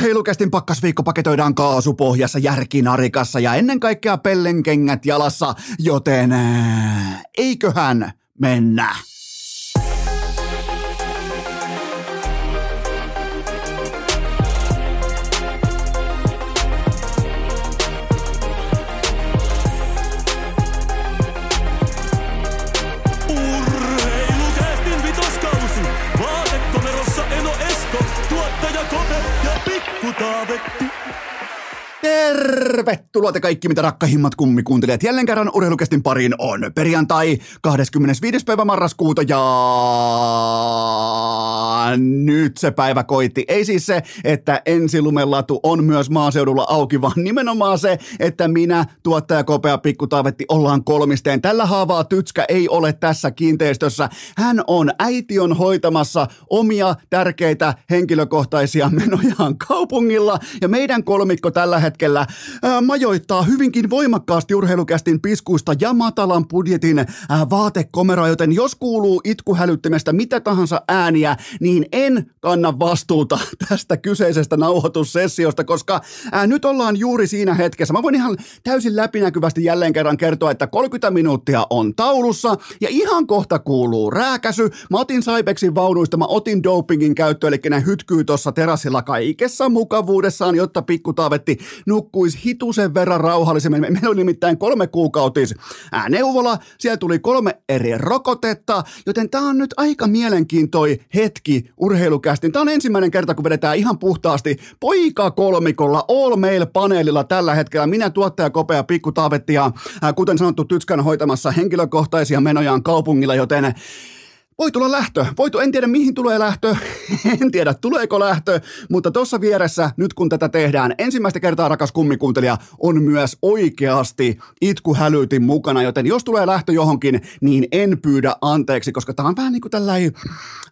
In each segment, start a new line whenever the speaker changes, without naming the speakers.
Urheilukästin pakkasviikko paketoidaan kaasupohjassa järkinarikassa ja ennen kaikkea pellenkengät jalassa, joten ää, eiköhän mennä.
Pikku Taavetti.
Tervetuloa te kaikki, mitä rakkahimmat kummikuuntelijat. Jälleen kerran urheilukästin pariin on perjantai 25. päivä marraskuuta ja nyt se päivä koitti. Ei siis se, että ensilumellatu on myös maaseudulla auki, vaan nimenomaan se, että minä, tuottaja Kopea Pikku Taavetti, ollaan kolmisteen. Tällä haavaa Tytskä ei ole tässä kiinteistössä. Hän on, äiti on hoitamassa omia tärkeitä henkilökohtaisia menojaan kaupungilla ja meidän kolmikko tällä hetkellä ää, majoittaa hyvinkin voimakkaasti urheilukästin piskuista ja matalan budjetin vaatekomeroa, joten jos kuuluu itkuhälyttimestä mitä tahansa ääniä, niin en kanna vastuuta tästä kyseisestä nauhoitussessiosta, koska nyt ollaan juuri siinä hetkessä. Mä voin ihan täysin läpinäkyvästi jälleen kerran kertoa, että 30 minuuttia on taulussa ja ihan kohta kuuluu rääkäsy. Mä otin Saipeksin vaunuista, mä otin dopingin käyttöön, eli ne hytkyy tuossa terassilla kaikessa mukavuudessaan, jotta pikku taavetti nukkuisi hitusen verran rauhallisemmin. Meillä oli nimittäin kolme kuukautis neuvola, siellä tuli kolme eri rokotetta, joten tää on nyt aika mielenkiintoi hetki urheilukästin. Tää on ensimmäinen kerta, kun vedetään ihan puhtaasti poika kolmikolla, all mail paneelilla tällä hetkellä. Minä tuottaja Kopea Pikku Taavetti ja kuten sanottu Tytskän hoitamassa henkilökohtaisia menojaan kaupungilla, joten voi tulla lähtö. Voi tu- en tiedä mihin tulee lähtö, en tiedä tuleeko lähtö, mutta tuossa vieressä, nyt kun tätä tehdään, ensimmäistä kertaa rakas kummikuuntelija on myös oikeasti itkuhälytin mukana, joten jos tulee lähtö johonkin, niin en pyydä anteeksi, koska tämä on vähän niin kuin tällainen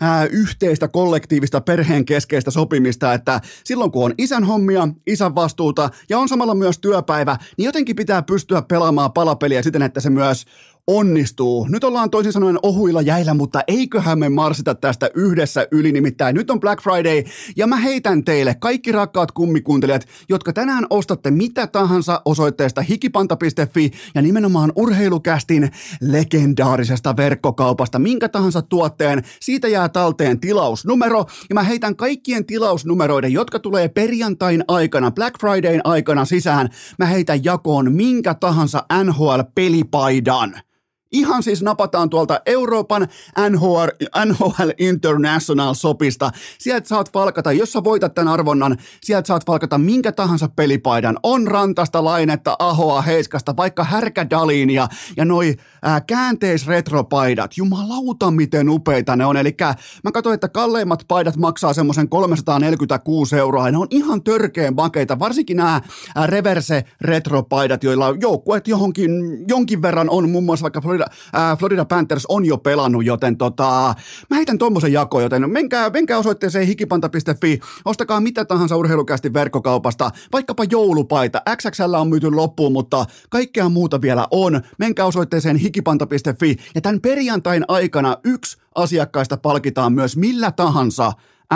ää, yhteistä, kollektiivista, perheen keskeistä sopimista, että silloin kun on isän hommia, isän vastuuta ja on samalla myös työpäivä, niin jotenkin pitää pystyä pelaamaan palapeliä siten, että se myös onnistuu. Nyt ollaan toisin sanoen ohuilla jäillä, mutta eiköhän me marsita tästä yhdessä yli, nimittäin nyt on Black Friday, ja mä heitän teille kaikki rakkaat kummikuuntelijat, jotka tänään ostatte mitä tahansa osoitteesta hikipanta.fi ja nimenomaan urheilukästin legendaarisesta verkkokaupasta, minkä tahansa tuotteen, siitä jää talteen tilausnumero, ja mä heitän kaikkien tilausnumeroiden, jotka tulee perjantain aikana, Black Fridayn aikana sisään, mä heitän jakoon minkä tahansa NHL-pelipaidan. Ihan siis napataan tuolta Euroopan NHL, NHL International Sopista. Sieltä saat valkata, jos sä voitat tämän arvonnan, sieltä saat valkata minkä tahansa pelipaidan. On rantasta, lainetta, ahoa, heiskasta, vaikka härkädaliinia ja noi ää, käänteisretropaidat. Jumalauta, miten upeita ne on. Eli mä katsoin, että kalleimmat paidat maksaa semmoisen 346 euroa. Ja ne on ihan törkeen makeita, varsinkin nämä reverse retropaidat, joilla joukkueet johonkin, jonkin verran on muun muassa vaikka Florida, äh, Florida Panthers on jo pelannut, joten tota, mä heitän tommosen jakoon, joten menkää, menkää osoitteeseen hikipanta.fi, ostakaa mitä tahansa urheilukästi verkkokaupasta, vaikkapa joulupaita, XXL on myyty loppuun, mutta kaikkea muuta vielä on, menkää osoitteeseen hikipanta.fi, ja tämän perjantain aikana yksi asiakkaista palkitaan myös millä tahansa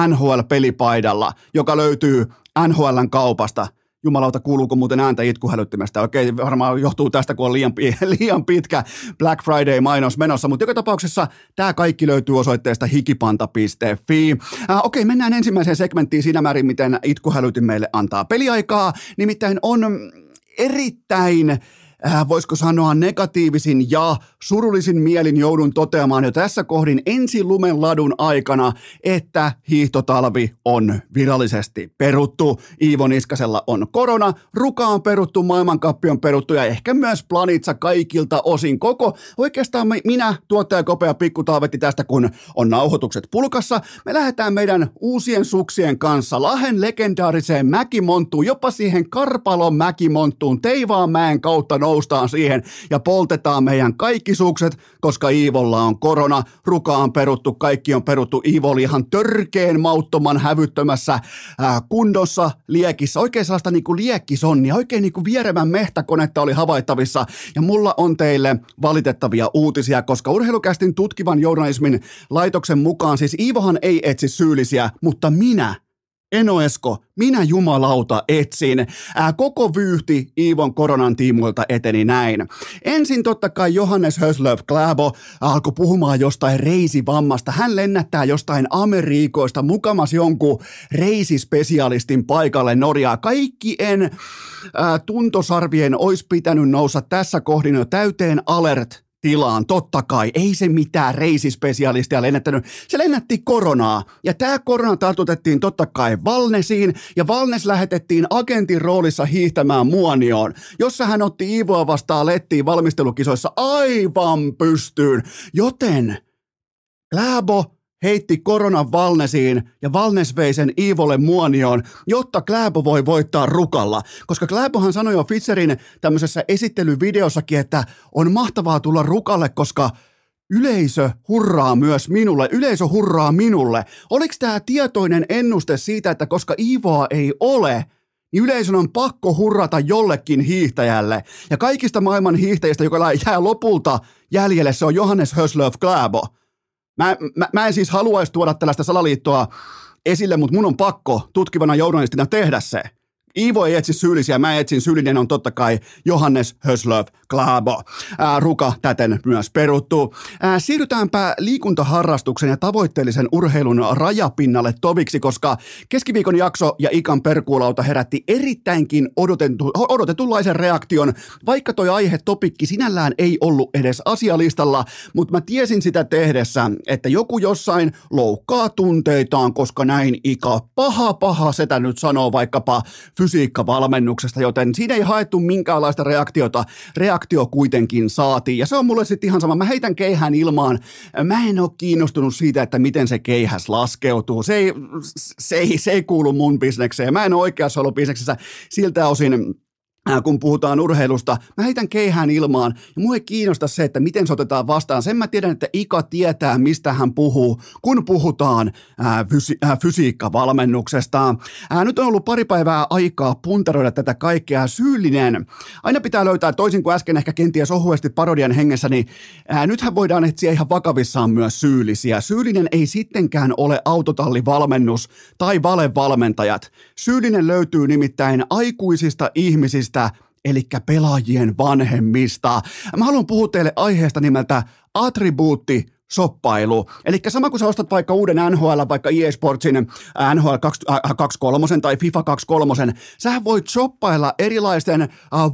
NHL-pelipaidalla, joka löytyy NHLn kaupasta – jumalauta, kuuluuko muuten ääntä itkuhälyttimestä? Okei, varmaan johtuu tästä, kun on liian, liian pitkä Black Friday-mainos menossa, mutta joka tapauksessa tämä kaikki löytyy osoitteesta hikipanta.fi. Äh, okei, mennään ensimmäiseen segmenttiin siinä määrin, miten itkuhälytin meille antaa peliaikaa. Nimittäin on erittäin äh, voisiko sanoa negatiivisin ja surullisin mielin joudun toteamaan jo tässä kohdin ensi lumen ladun aikana, että hiihtotalvi on virallisesti peruttu. Iivo Niskasella on korona, Ruka on peruttu, maailmankappi on peruttu ja ehkä myös Planitsa kaikilta osin. Koko oikeastaan me, minä, tuottaja Kopea Pikku Taavetti tästä, kun on nauhoitukset pulkassa, me lähdetään meidän uusien suksien kanssa Lahen legendaariseen Mäkimonttuun, jopa siihen Karpalon Mäkimonttuun, Teivaanmäen kautta noustaan siihen ja poltetaan meidän kaikki sukset, koska Iivolla on korona, Ruka on peruttu, kaikki on peruttu. Iivo oli ihan törkeen mauttoman hävyttömässä ää, kundossa liekissä, oikein sellaista niinku liekkisonnia, oikein niinku vieremän mehtäkonetta oli havaittavissa. Ja mulla on teille valitettavia uutisia, koska urheilukästin tutkivan journalismin laitoksen mukaan siis Iivohan ei etsi syyllisiä, mutta minä Eno Esko, minä jumalauta etsin. Ää, koko vyyhti Iivon koronan tiimoilta eteni näin. Ensin totta kai Johannes Höslöv Kläbo alkoi puhumaan jostain reisivammasta. Hän lennättää jostain Amerikoista mukamas jonkun reisispesialistin paikalle Norjaa. Kaikkien ää, tuntosarvien olisi pitänyt nousta tässä kohdin jo täyteen alert tilaan, totta kai. Ei se mitään reisispesialistia lennättänyt. Se lennätti koronaa. Ja tämä korona tartutettiin totta kai Valnesiin. Ja Valnes lähetettiin agentin roolissa hiihtämään Muonioon, jossa hän otti Iivoa vastaan lettiin valmistelukisoissa aivan pystyyn. Joten Kläbo heitti koronan Valnesiin ja Valnes vei sen Iivolle muonioon, jotta Kläbo voi voittaa rukalla. Koska Kläbohan sanoi jo Fitzerin tämmöisessä esittelyvideossakin, että on mahtavaa tulla rukalle, koska Yleisö hurraa myös minulle, yleisö hurraa minulle. Oliko tämä tietoinen ennuste siitä, että koska Iivoa ei ole, niin yleisön on pakko hurrata jollekin hiihtäjälle. Ja kaikista maailman hiihtäjistä, joka jää lopulta jäljelle, se on Johannes Höslöf Kläbo. Mä, mä, mä en siis haluaisi tuoda tällaista salaliittoa esille, mutta mun on pakko tutkivana journalistina tehdä se. Iivo ei etsi syyllisiä, mä etsin syyllinen on totta kai Johannes Höslöv Klabo. Ää, ruka täten myös peruttu. Ää, siirrytäänpä liikuntaharrastuksen ja tavoitteellisen urheilun rajapinnalle toviksi, koska keskiviikon jakso ja Ikan perkuulauta herätti erittäinkin odotettu, odotetunlaisen reaktion, vaikka toi aihe topikki sinällään ei ollut edes asialistalla, mutta mä tiesin sitä tehdessä, että joku jossain loukkaa tunteitaan, koska näin Ika paha paha setä nyt sanoo vaikkapa fysiikkavalmennuksesta, joten siinä ei haettu minkäänlaista reaktiota. Reaktio kuitenkin saatiin ja se on mulle sitten ihan sama. Mä heitän keihään ilmaan. Mä en ole kiinnostunut siitä, että miten se keihäs laskeutuu. Se ei, se ei, se ei kuulu mun bisnekseen. Mä en ole oikeassa ollut bisneksessä siltä osin kun puhutaan urheilusta, mä heitän keihään ilmaan ja mua ei kiinnosta se, että miten se otetaan vastaan. Sen mä tiedän, että Ika tietää, mistä hän puhuu, kun puhutaan ää, fysi- ää, fysiikkavalmennuksesta. Ää, nyt on ollut pari päivää aikaa puntaroida tätä kaikkea. Syyllinen. Aina pitää löytää, toisin kuin äsken ehkä kenties ohuesti parodian hengessä, niin ää, nythän voidaan etsiä ihan vakavissaan myös syyllisiä. Syyllinen ei sittenkään ole autotallivalmennus tai valevalmentajat. Syyllinen löytyy nimittäin aikuisista ihmisistä, ihmisistä, eli pelaajien vanhemmista. Mä haluan puhua teille aiheesta nimeltä attribuutti soppailu. Eli sama kuin sä ostat vaikka uuden NHL, vaikka EA Sportsin äh, NHL 23 äh, tai FIFA 23, sä voit shoppailla erilaisten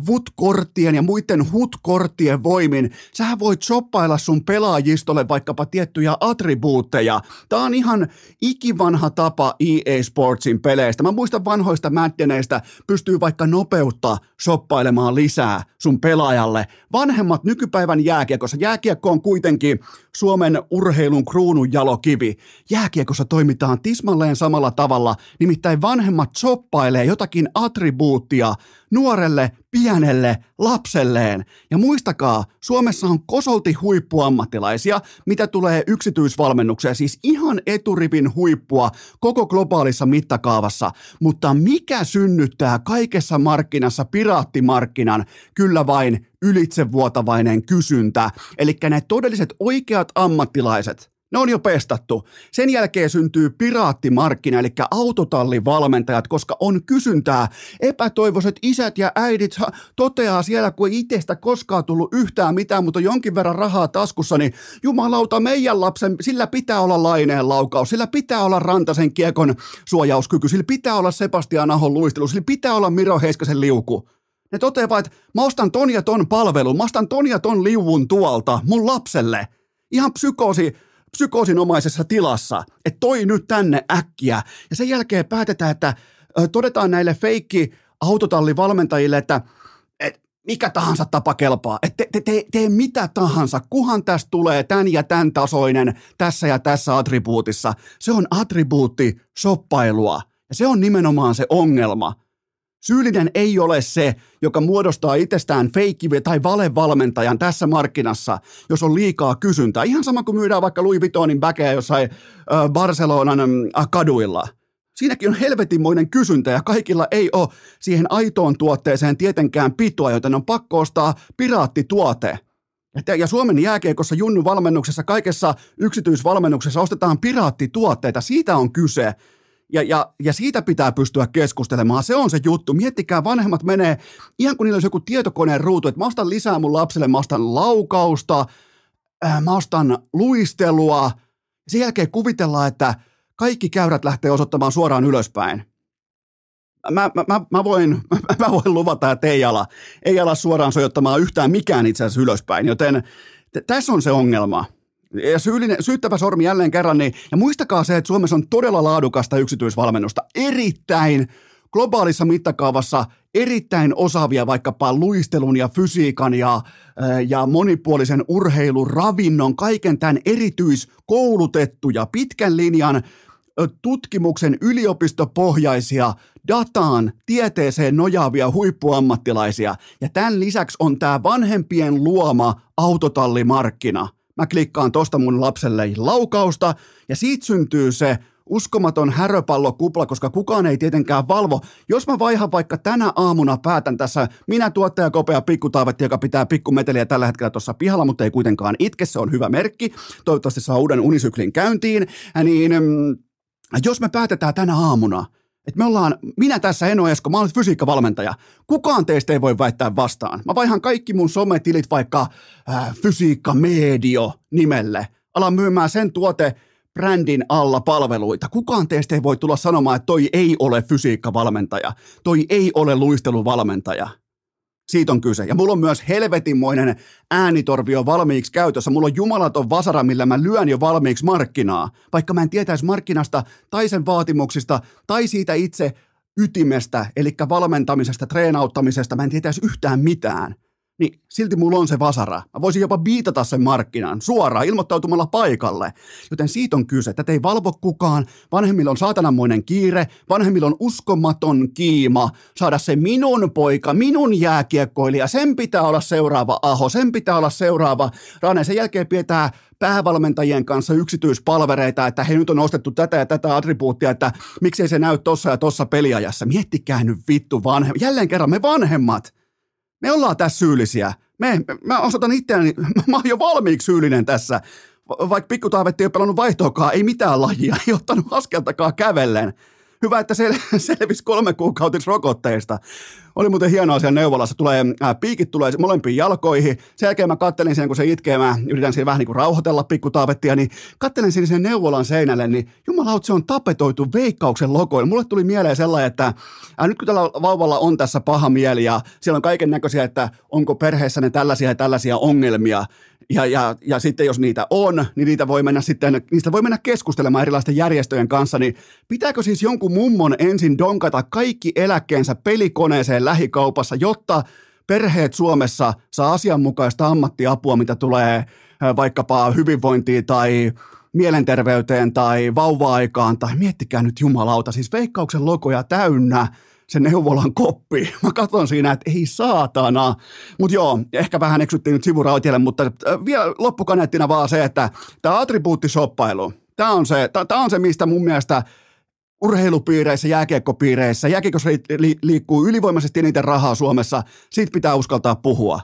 VUT-korttien ja muiden HUT-korttien voimin. Sä voit shoppailla sun pelaajistolle vaikkapa tiettyjä attribuutteja. Tää on ihan ikivanha tapa EA Sportsin peleistä. Mä muistan vanhoista Maddeneistä pystyy vaikka nopeutta shoppailemaan lisää sun pelaajalle. Vanhemmat nykypäivän jääkiekossa, jääkiekko on kuitenkin Suomen urheilun kruunun jalokivi. Jääkiekossa toimitaan tismalleen samalla tavalla, nimittäin vanhemmat soppailee jotakin attribuuttia nuorelle, pienelle, lapselleen. Ja muistakaa, Suomessa on kosolti huippuammattilaisia, mitä tulee yksityisvalmennukseen, siis ihan eturivin huippua koko globaalissa mittakaavassa. Mutta mikä synnyttää kaikessa markkinassa piraattimarkkinan? Kyllä vain ylitsevuotavainen kysyntä. Eli ne todelliset oikeat ammattilaiset, ne on jo pestattu. Sen jälkeen syntyy piraattimarkkina, eli autotallivalmentajat, koska on kysyntää. Epätoivoiset isät ja äidit toteaa siellä, kun ei itsestä koskaan tullut yhtään mitään, mutta jonkin verran rahaa taskussa, niin jumalauta, meidän lapsen, sillä pitää olla laineen laukaus, sillä pitää olla Rantasen kiekon suojauskyky, sillä pitää olla Sebastian Ahon luistelu, sillä pitää olla Miro Heiskasen liuku. Ne toteaa vaan, että mä ostan ton ja ton palvelun, mä ostan ton ja ton liuvun tuolta mun lapselle. Ihan psykoosi, psykoosinomaisessa tilassa, että toi nyt tänne äkkiä. Ja sen jälkeen päätetään, että todetaan näille feikki autotallivalmentajille, että et mikä tahansa tapa kelpaa. Että te, te, te, tee mitä tahansa, kuhan tästä tulee tämän ja tämän tasoinen tässä ja tässä attribuutissa. Se on attribuutti soppailua. Ja se on nimenomaan se ongelma. Syyllinen ei ole se, joka muodostaa itsestään feikki- tai valevalmentajan tässä markkinassa, jos on liikaa kysyntää. Ihan sama kuin myydään vaikka Louis Vuittonin väkeä jossain Barcelonan kaduilla. Siinäkin on helvetinmoinen kysyntä ja kaikilla ei ole siihen aitoon tuotteeseen tietenkään pitoa, joten on pakko ostaa piraattituote. Ja Suomen jääkiekossa Junnu valmennuksessa, kaikessa yksityisvalmennuksessa ostetaan piraattituotteita. Siitä on kyse. Ja, ja, ja siitä pitää pystyä keskustelemaan. Se on se juttu. Miettikää, vanhemmat menee, ihan kuin niillä olisi joku tietokoneen ruutu, että mä ostan lisää mun lapselle, mä ostan laukausta, ää, mä ostan luistelua. Sen jälkeen kuvitellaan, että kaikki käyrät lähtee osoittamaan suoraan ylöspäin. Mä, mä, mä, mä, voin, mä voin luvata, että ei ala, ei ala suoraan sojottamaan yhtään mikään itse asiassa ylöspäin, joten t- tässä on se ongelma. Ja syyllinen, syyttävä sormi jälleen kerran, niin, ja muistakaa se, että Suomessa on todella laadukasta yksityisvalmennusta, erittäin globaalissa mittakaavassa erittäin osaavia vaikkapa luistelun ja fysiikan ja, ja monipuolisen urheilun, ravinnon, kaiken tämän erityiskoulutettuja, pitkän linjan tutkimuksen yliopistopohjaisia, dataan, tieteeseen nojaavia huippuammattilaisia. Ja tämän lisäksi on tämä vanhempien luoma autotallimarkkina. Mä klikkaan tosta mun lapselle laukausta ja siitä syntyy se uskomaton häröpallokupla, koska kukaan ei tietenkään valvo. Jos mä vaihan vaikka tänä aamuna päätän tässä, minä tuottaja Kopea Pikkutaavetti, joka pitää pikkumeteliä tällä hetkellä tuossa pihalla, mutta ei kuitenkaan itke, se on hyvä merkki. Toivottavasti saa uuden unisyklin käyntiin. Niin mm, jos me päätetään tänä aamuna, että me ollaan, minä tässä Eno Esko, mä olen fysiikkavalmentaja. Kukaan teistä ei voi väittää vastaan. Mä vaihan kaikki mun sometilit vaikka äh, fysiikka medio nimelle. Alan myymään sen tuote brändin alla palveluita. Kukaan teistä ei voi tulla sanomaan, että toi ei ole fysiikkavalmentaja, toi ei ole luisteluvalmentaja. Siitä on kyse. Ja mulla on myös helvetinmoinen äänitorvi jo valmiiksi käytössä. Mulla on jumalaton vasara, millä mä lyön jo valmiiksi markkinaa. Vaikka mä en tietäisi markkinasta tai sen vaatimuksista tai siitä itse ytimestä, eli valmentamisesta, treenauttamisesta, mä en tietäisi yhtään mitään – niin silti mulla on se vasara. Mä voisin jopa biitata sen markkinan suoraan ilmoittautumalla paikalle. Joten siitä on kyse, että ei valvo kukaan, vanhemmilla on saatananmoinen kiire, vanhemmilla on uskomaton kiima saada se minun poika, minun jääkiekkoilija, sen pitää olla seuraava Aho, sen pitää olla seuraava Rane. Sen jälkeen pidetään päävalmentajien kanssa yksityispalvereita, että he nyt on ostettu tätä ja tätä attribuuttia, että miksei se näy tossa ja tossa peliajassa. Miettikää nyt vittu vanhemmat. Jälleen kerran me vanhemmat me ollaan tässä syyllisiä. Me, mä osoitan itseäni, mä oon jo valmiiksi syyllinen tässä. Vaikka pikkutaavetti ei ole pelannut vaihtoakaan, ei mitään lajia, ei ottanut askeltakaan kävellen. Hyvä, että sel- selvisi kolme rokotteista. Oli muuten hienoa siellä neuvolassa. Tulee, ää, piikit tulee molempiin jalkoihin. Sen jälkeen mä kattelin sen, kun se itkee. Mä yritän siinä vähän niin kuin rauhoitella pikkutaavettia. Niin kattelin siinä sen neuvolan seinälle. Niin jumalaut, se on tapetoitu veikkauksen logoilla. Mulle tuli mieleen sellainen, että ää, nyt kun tällä vauvalla on tässä paha mieli ja siellä on kaiken näköisiä, että onko perheessä ne tällaisia ja tällaisia ongelmia, ja, ja, ja sitten jos niitä on, niin niitä voi mennä sitten, niistä voi mennä keskustelemaan erilaisten järjestöjen kanssa, niin pitääkö siis jonkun mummon ensin donkata kaikki eläkkeensä pelikoneeseen lähikaupassa, jotta perheet Suomessa saa asianmukaista ammattiapua, mitä tulee vaikkapa hyvinvointiin tai mielenterveyteen tai vauva-aikaan, tai miettikää nyt jumalauta, siis veikkauksen logoja täynnä, se neuvolan koppi. Mä katson siinä, että ei saatana. Mutta joo, ehkä vähän eksyttiin nyt sivurautielle, mutta vielä loppukaneettina vaan se, että tämä attribuuttisoppailu, tämä on, se, tämä on se, mistä mun mielestä urheilupiireissä, jääkiekkopiireissä, jääkiekossa li- liikkuu ylivoimaisesti eniten rahaa Suomessa, siitä pitää uskaltaa puhua.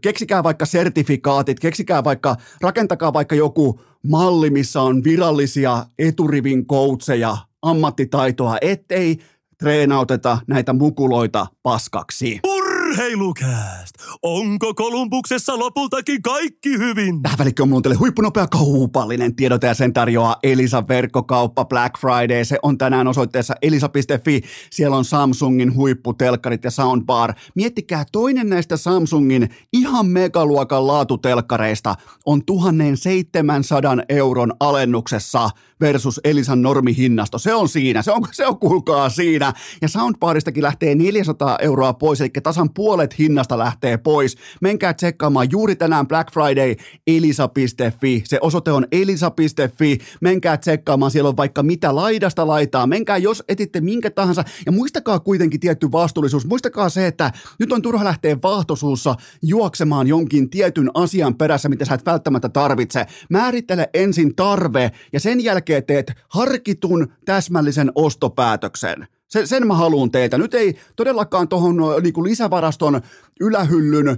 Keksikää vaikka sertifikaatit, keksikää vaikka, rakentakaa vaikka joku malli, missä on virallisia eturivin koutseja, ammattitaitoa, ettei treenauteta näitä mukuloita paskaksi.
Urheilukääst! Onko Kolumbuksessa lopultakin kaikki hyvin?
Tähän välikköön mulla on teille huippunopea kaupallinen tiedote ja sen tarjoaa Elisa verkkokauppa Black Friday. Se on tänään osoitteessa elisa.fi. Siellä on Samsungin huipputelkkarit ja soundbar. Miettikää, toinen näistä Samsungin ihan megaluokan laatutelkkareista on 1700 euron alennuksessa versus Elisan normihinnasto. Se on siinä, se on, se on kuulkaa siinä. Ja soundbaristakin lähtee 400 euroa pois, eli tasan puolet hinnasta lähtee pois. Menkää tsekkaamaan juuri tänään Black Friday elisa.fi. Se osoite on elisa.fi. Menkää tsekkaamaan, siellä on vaikka mitä laidasta laitaa. Menkää, jos etitte minkä tahansa. Ja muistakaa kuitenkin tietty vastuullisuus. Muistakaa se, että nyt on turha lähteä vaahtosuussa juoksemaan jonkin tietyn asian perässä, mitä sä et välttämättä tarvitse. Määrittele ensin tarve ja sen jälkeen teet harkitun täsmällisen ostopäätöksen. Sen, sen mä haluan teiltä. Nyt ei todellakaan tuohon niin lisävaraston ylähyllyn ö,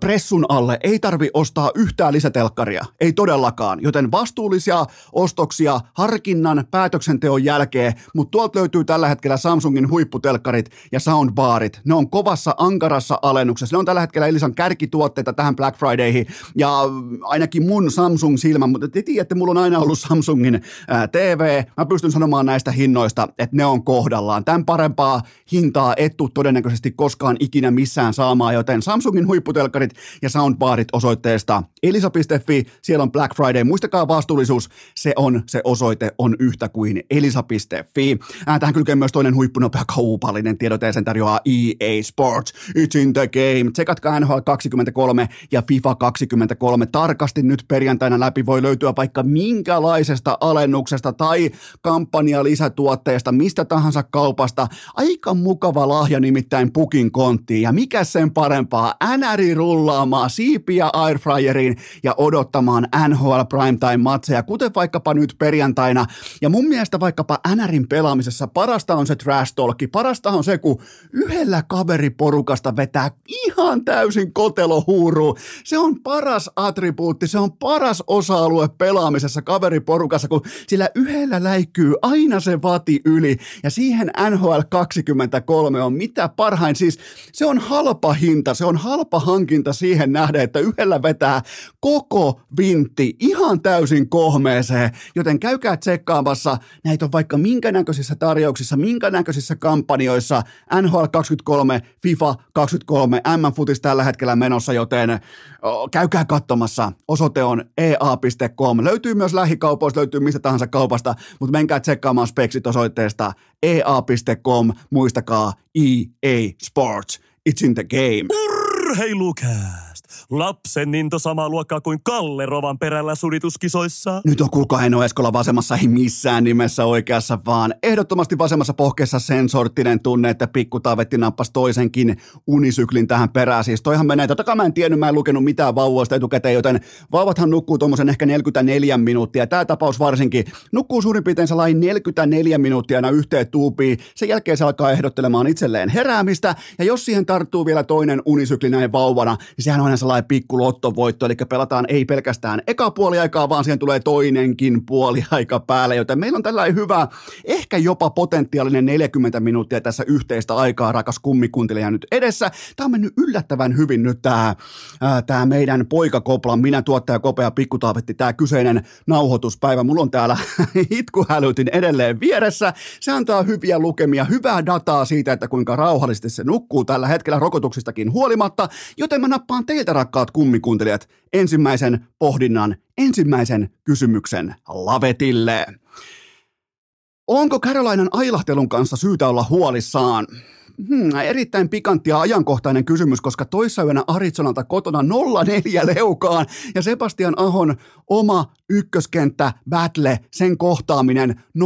pressun alle ei tarvi ostaa yhtään lisätelkkaria. Ei todellakaan. Joten vastuullisia ostoksia harkinnan päätöksenteon jälkeen, mutta tuolta löytyy tällä hetkellä Samsungin huipputelkkarit ja soundbarit. Ne on kovassa ankarassa alennuksessa. Ne on tällä hetkellä Elisan kärkituotteita tähän Black Fridayhin ja ainakin mun Samsung-silmä, mutta te tiedätte, mulla on aina ollut Samsungin ää, TV. Mä pystyn sanomaan näistä hinnoista, että ne on kohdallaan. Tämän parempaa hintaa et tuu todennäköisesti koskaan ikinä missään saamaan, joten Samsungin huipputelkkarit ja soundbarit osoitteesta elisa.fi, siellä on Black Friday. Muistakaa vastuullisuus, se on se osoite on yhtä kuin elisa.fi. Tähän kylkee myös toinen huippunopea kaupallinen tiedote, sen tarjoaa EA Sports. It's in the game. Tsekatkaa NHL 23 ja FIFA 23 tarkasti nyt perjantaina läpi. Voi löytyä vaikka minkälaisesta alennuksesta tai kampanja lisätuotteesta, mistä tahansa kaupasta. Aika mukava lahja nimittäin pukin konttiin. Ja mikä sen parempaa? NRI rullaamaan siipiä airfryeriin ja odottamaan NHL Primetime-matseja, kuten vaikkapa nyt perjantaina. Ja mun mielestä vaikkapa NRin pelaamisessa parasta on se trash talki. Parasta on se, kun yhdellä kaveriporukasta vetää ihan täysin kotelohuuruu. Se on paras attribuutti, se on paras osa-alue pelaamisessa kaveriporukassa, kun sillä yhdellä läikkyy aina se vati yli. Ja siihen NHL 23 on mitä parhain. Siis se on halpa hinta, se on halpa hankinta siihen nähden, että yhdellä vetää koko vintti ihan täysin kohmeeseen. Joten käykää tsekkaamassa, näitä on vaikka minkä näköisissä tarjouksissa, minkä näköisissä kampanjoissa, NHL 23, FIFA 23, M-futis tällä hetkellä menossa, joten käykää katsomassa. Osoite on ea.com. Löytyy myös lähikaupoista, löytyy mistä tahansa kaupasta, mutta menkää tsekkaamaan speksit osoitteesta ea.com. Muistakaa EA Sports. It's in the game.
Urheilukää! Lapsen into samaa luokkaa kuin Kalle Rovan perällä sudituskisoissa.
Nyt on kuulkaa Eno Eskola vasemmassa, ei missään nimessä oikeassa, vaan ehdottomasti vasemmassa pohkeessa sen sorttinen tunne, että pikku Taavetti nappasi toisenkin unisyklin tähän perään. Siis toihan menee, totta kai mä en tiennyt, mä en lukenut mitään vauvoista etukäteen, joten vauvathan nukkuu tuommoisen ehkä 44 minuuttia. Tämä tapaus varsinkin nukkuu suurin piirtein sellainen 44 minuuttia aina yhteen tuupiin. Sen jälkeen se alkaa ehdottelemaan itselleen heräämistä, ja jos siihen tarttuu vielä toinen unisykli näin vauvana, niin sehän on aina pikku lottovoitto, eli pelataan ei pelkästään eka puoliaikaa, vaan siihen tulee toinenkin puoliaika päälle, joten meillä on tällainen hyvä, ehkä jopa potentiaalinen 40 minuuttia tässä yhteistä aikaa, rakas kummikuntelija nyt edessä. Tämä on mennyt yllättävän hyvin nyt tämä, tämä meidän poikakopla, minä tuottaja Kopea Pikkutaavetti, tämä kyseinen nauhoituspäivä. Mulla on täällä itkuhälytin edelleen vieressä. Se antaa hyviä lukemia, hyvää dataa siitä, että kuinka rauhallisesti se nukkuu tällä hetkellä rokotuksistakin huolimatta, joten mä nappaan teiltä rakkaat kummikuuntelijat, ensimmäisen pohdinnan, ensimmäisen kysymyksen lavetille. Onko Carolinan ailahtelun kanssa syytä olla huolissaan? Hmm, erittäin pikantti ja ajankohtainen kysymys, koska toissayönä Arizonalta kotona 0-4 leukaan ja Sebastian Ahon oma ykköskenttä battle, sen kohtaaminen 0-3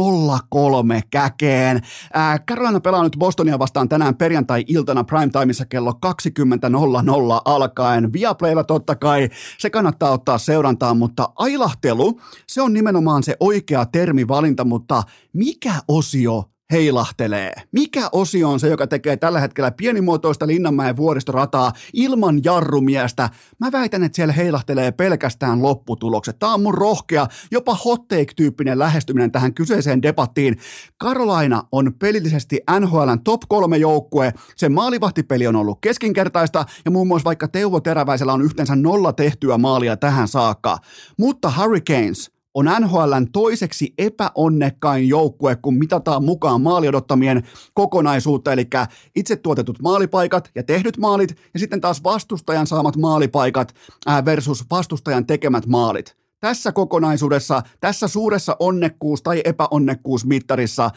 käkeen. Ää, Carolina pelaa nyt Bostonia vastaan tänään perjantai-iltana primetimeissa kello 20.00 alkaen. Viaplaylla totta kai, se kannattaa ottaa seurantaan, mutta ailahtelu, se on nimenomaan se oikea termivalinta, mutta mikä osio heilahtelee. Mikä osio on se, joka tekee tällä hetkellä pienimuotoista Linnanmäen vuoristorataa ilman jarrumiestä? Mä väitän, että siellä heilahtelee pelkästään lopputulokset. Tämä on mun rohkea, jopa hot take-tyyppinen lähestyminen tähän kyseiseen debattiin. Carolina on pelillisesti NHLn top kolme joukkue. Sen maalivahtipeli on ollut keskinkertaista ja muun muassa vaikka Teuvo Teräväisellä on yhteensä nolla tehtyä maalia tähän saakka. Mutta Hurricanes on NHLn toiseksi epäonnekkain joukkue, kun mitataan mukaan maaliodottamien kokonaisuutta, eli itse tuotetut maalipaikat ja tehdyt maalit, ja sitten taas vastustajan saamat maalipaikat versus vastustajan tekemät maalit. Tässä kokonaisuudessa, tässä suuressa onnekkuus- tai epäonnekkuusmittarissa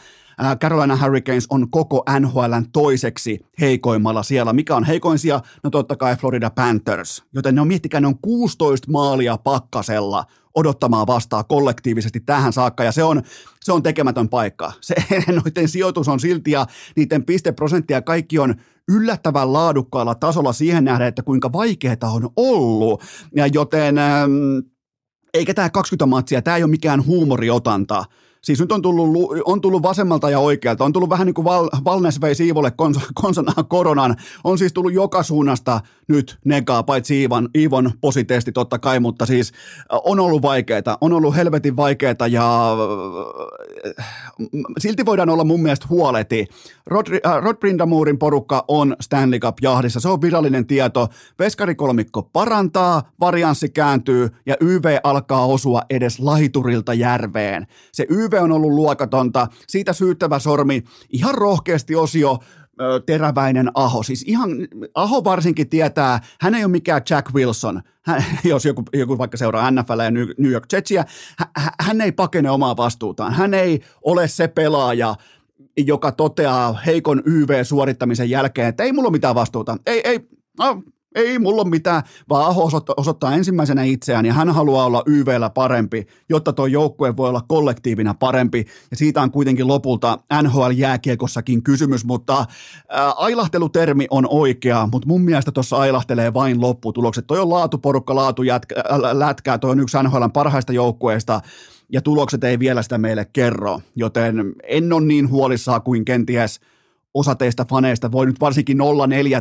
Carolina Hurricanes on koko NHLn toiseksi heikoimmalla siellä. Mikä on heikoin sija? No totta kai Florida Panthers. Joten ne on, miettikää, ne on 16 maalia pakkasella odottamaan vastaa kollektiivisesti tähän saakka, ja se on, se on tekemätön paikka. Se, noiden sijoitus on silti, ja niiden pisteprosenttia kaikki on yllättävän laadukkaalla tasolla siihen nähden, että kuinka vaikeaa on ollut, ja joten... Ähm, eikä tämä 20 matsia, tämä ei ole mikään huumoriotanta, Siis nyt on tullut, on tullut vasemmalta ja oikealta, on tullut vähän niin kuin Val, Valnes vei Siivolle kons, konsonaan koronan, on siis tullut joka suunnasta nyt negaa, paitsi Iivon, Iivon positesti totta kai, mutta siis on ollut vaikeaa, on ollut helvetin vaikeaa ja silti voidaan olla mun mielestä huoleti. Rod, äh, Rod Brindamurin porukka on Stanley Cup-jahdissa, se on virallinen tieto. Veskarikolmikko parantaa, varianssi kääntyy ja YV alkaa osua edes laiturilta järveen. Se YV on ollut luokatonta, siitä syyttävä sormi, ihan rohkeasti osio, teräväinen Aho. Siis ihan, Aho varsinkin tietää, hän ei ole mikään Jack Wilson, hän, jos joku, joku vaikka seuraa NFL ja New York Jetsiä, hän, hän ei pakene omaa vastuutaan. Hän ei ole se pelaaja, joka toteaa heikon YV-suorittamisen jälkeen, että ei mulla ole mitään vastuuta. Ei, ei, no, ei mulla ole mitään, vaan Aho osoittaa, osoittaa ensimmäisenä itseään ja hän haluaa olla YVllä parempi, jotta tuo joukkue voi olla kollektiivina parempi. Ja siitä on kuitenkin lopulta NHL-jääkiekossakin kysymys, mutta ää, ailahtelitermi on oikea, mutta mun mielestä tuossa ailahtelee vain lopputulokset. Toi on laatuporukka, laatu jätkä, lätkää, toi on yksi NHLn parhaista joukkueista ja tulokset ei vielä sitä meille kerro, joten en ole niin huolissaan kuin kenties – osa teistä faneista voi nyt varsinkin 0-4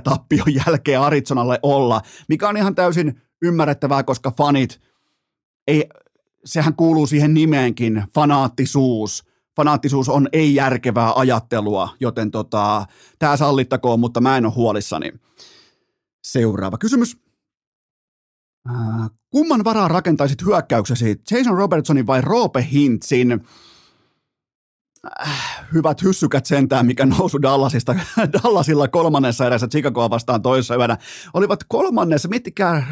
tappion jälkeen Arizonalle olla, mikä on ihan täysin ymmärrettävää, koska fanit, ei, sehän kuuluu siihen nimeenkin, fanaattisuus. Fanaattisuus on ei-järkevää ajattelua, joten tota, tämä sallittakoon, mutta mä en ole huolissani. Seuraava kysymys. Äh, kumman varaa rakentaisit hyökkäyksesi, Jason Robertsonin vai Roope Hintzin? Äh, hyvät hyssykät sentään, mikä nousu Dallasista, Dallasilla kolmannessa erässä Chicagoa vastaan toisessa yönä. Olivat kolmannessa, miettikää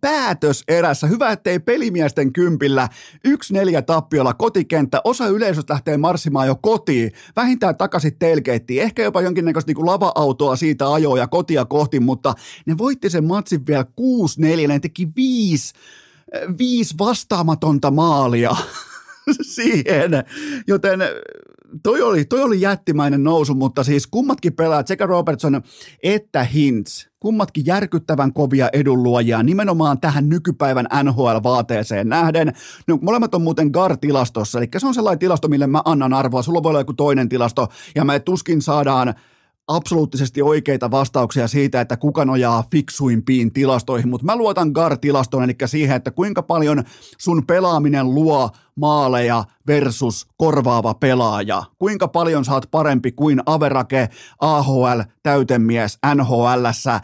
päätös erässä. Hyvä, ettei pelimiesten kympillä. Yksi neljä tappiolla kotikenttä. Osa yleisöstä lähtee marssimaan jo kotiin. Vähintään takaisin telkeittiin. Ehkä jopa jonkinnäköistä niin lava-autoa siitä ajoa ja kotia kohti, mutta ne voitti sen matsin vielä 6-4. Ne teki viisi, viisi vastaamatonta maalia siihen. Joten toi oli, toi oli jättimäinen nousu, mutta siis kummatkin pelaat, sekä Robertson että Hintz, kummatkin järkyttävän kovia edunluojia nimenomaan tähän nykypäivän NHL-vaateeseen nähden. No, molemmat on muuten GAR-tilastossa, eli se on sellainen tilasto, mille mä annan arvoa. Sulla voi olla joku toinen tilasto, ja me tuskin saadaan absoluuttisesti oikeita vastauksia siitä, että kuka nojaa fiksuimpiin tilastoihin, mutta mä luotan GAR-tilastoon, eli siihen, että kuinka paljon sun pelaaminen luo maaleja versus korvaava pelaaja. Kuinka paljon saat parempi kuin Averake, AHL, täytemies NHLssä,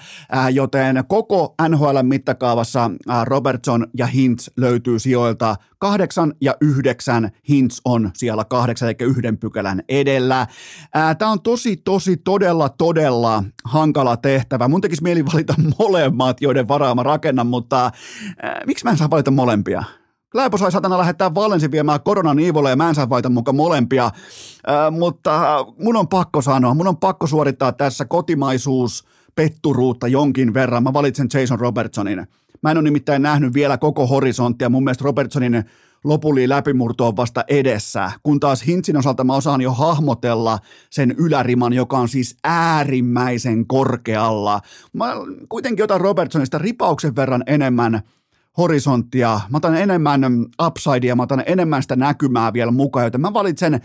joten koko NHL mitakaavassa Robertson ja Hintz löytyy sijoilta kahdeksan ja yhdeksän. Hintz on siellä kahdeksan eikä yhden pykälän edellä. Tämä on tosi, tosi, todella, todella hankala tehtävä. Mun tekisi mieli valita molemmat, joiden varaa mä rakennan, mutta miksi mä en saa valita molempia? Kläbo sai satana lähettää Valensin viemään koronan Iivolle ja mä en saa mukaan molempia, äh, mutta mun on pakko sanoa, mun on pakko suorittaa tässä kotimaisuus petturuutta jonkin verran. Mä valitsen Jason Robertsonin. Mä en ole nimittäin nähnyt vielä koko horisonttia. Mun mielestä Robertsonin lopullinen läpimurto on vasta edessä, kun taas Hintsin osalta mä osaan jo hahmotella sen yläriman, joka on siis äärimmäisen korkealla. Mä kuitenkin otan Robertsonista ripauksen verran enemmän horisonttia, mä otan enemmän upsidea, mä otan enemmän sitä näkymää vielä mukaan, joten mä valitsen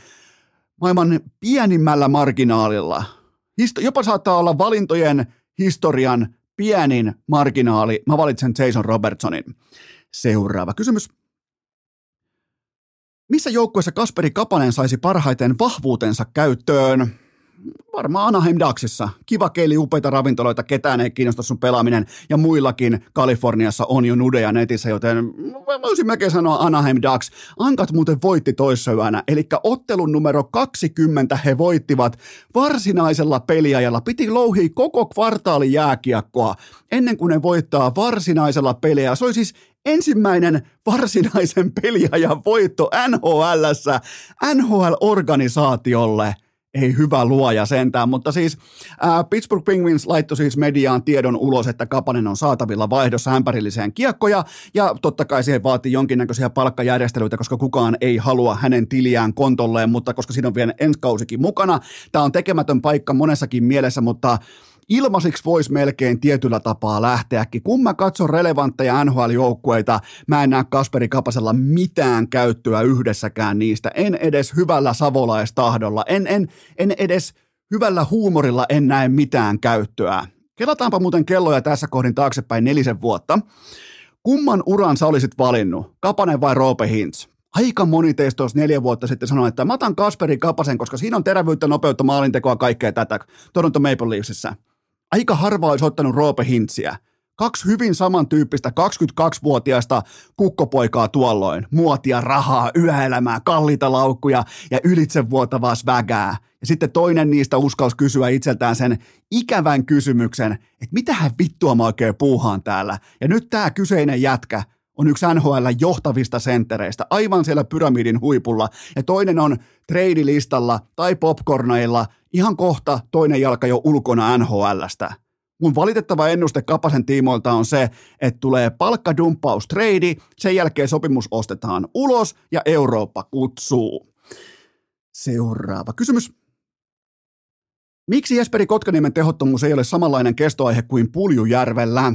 maailman pienimmällä marginaalilla. Histo- jopa saattaa olla valintojen historian pienin marginaali. Mä valitsen Jason Robertsonin. Seuraava kysymys. Missä joukkueessa Kasperi Kapanen saisi parhaiten vahvuutensa käyttöön? Varmaan Anaheim Ducksissa. Kiva keili, upeita ravintoloita, ketään ei kiinnosta sun pelaaminen. Ja muillakin Kaliforniassa on jo nudeja netissä, joten voisin melkein sanoa Anaheim Ducks. Ankat muuten voitti toissa yönä, eli ottelun numero 20 he voittivat varsinaisella peliajalla. Piti louhia koko kvartaali jääkiekkoa ennen kuin ne voittaa varsinaisella peliä. Se oli siis ensimmäinen varsinaisen peliajan voitto NHLssä, NHL-organisaatiolle – ei hyvä luoja sentään, mutta siis äh, Pittsburgh Penguins laittoi siis mediaan tiedon ulos, että Kapanen on saatavilla vaihdossa ämpärilliseen kiekkoja, ja totta kai siihen vaatii jonkinnäköisiä palkkajärjestelyitä, koska kukaan ei halua hänen tiliään kontolleen, mutta koska siinä on vielä ensi kausikin mukana, tämä on tekemätön paikka monessakin mielessä, mutta ilmasiksi voisi melkein tietyllä tapaa lähteäkin. Kun mä katson relevantteja NHL-joukkueita, mä en näe Kasperi Kapasella mitään käyttöä yhdessäkään niistä. En edes hyvällä savolaistahdolla, en, en, en edes hyvällä huumorilla en näe mitään käyttöä. Kelataanpa muuten kelloja tässä kohdin taaksepäin nelisen vuotta. Kumman uran sä olisit valinnut, Kapanen vai Roope Hintz? Aika moni teistä olisi neljä vuotta sitten sanoi, että mä otan Kasperi Kapasen, koska siinä on terävyyttä, nopeutta, maalintekoa, kaikkea tätä Toronto Maple Leafsissä. Aika harva olisi ottanut Roope Hintsiä. Kaksi hyvin samantyyppistä 22-vuotiaista kukkopoikaa tuolloin. Muotia, rahaa, yöelämää, kalliita laukkuja ja ylitsevuotavaa svägää. Ja sitten toinen niistä uskalsi kysyä itseltään sen ikävän kysymyksen, että mitähän vittua mä oikein puuhaan täällä. Ja nyt tämä kyseinen jätkä on yksi NHL johtavista senttereistä, aivan siellä pyramidin huipulla, ja toinen on treidilistalla tai popcornailla, ihan kohta toinen jalka jo ulkona NHLstä. Mun valitettava ennuste Kapasen tiimoilta on se, että tulee palkkadumppaus trade, sen jälkeen sopimus ostetaan ulos ja Eurooppa kutsuu. Seuraava kysymys. Miksi Jesperi Kotkaniemen tehottomuus ei ole samanlainen kestoaihe kuin Puljujärvellä?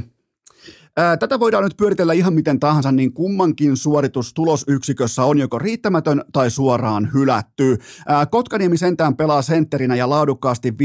Tätä voidaan nyt pyöritellä ihan miten tahansa, niin kummankin suoritus tulosyksikössä on joko riittämätön tai suoraan hylätty. Kotkaniemi sentään pelaa sentterinä ja laadukkaasti 5-5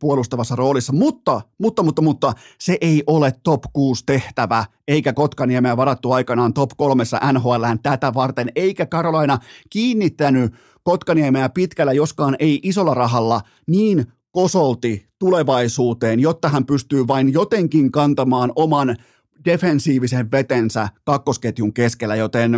puolustavassa roolissa, mutta, mutta, mutta, mutta se ei ole top 6 tehtävä, eikä Kotkaniemeä varattu aikanaan top kolmessa NHL tätä varten, eikä Karolaina kiinnittänyt Kotkaniemeä pitkällä, joskaan ei isolla rahalla, niin kosolti tulevaisuuteen, jotta hän pystyy vain jotenkin kantamaan oman defensiivisen vetensä kakkosketjun keskellä, joten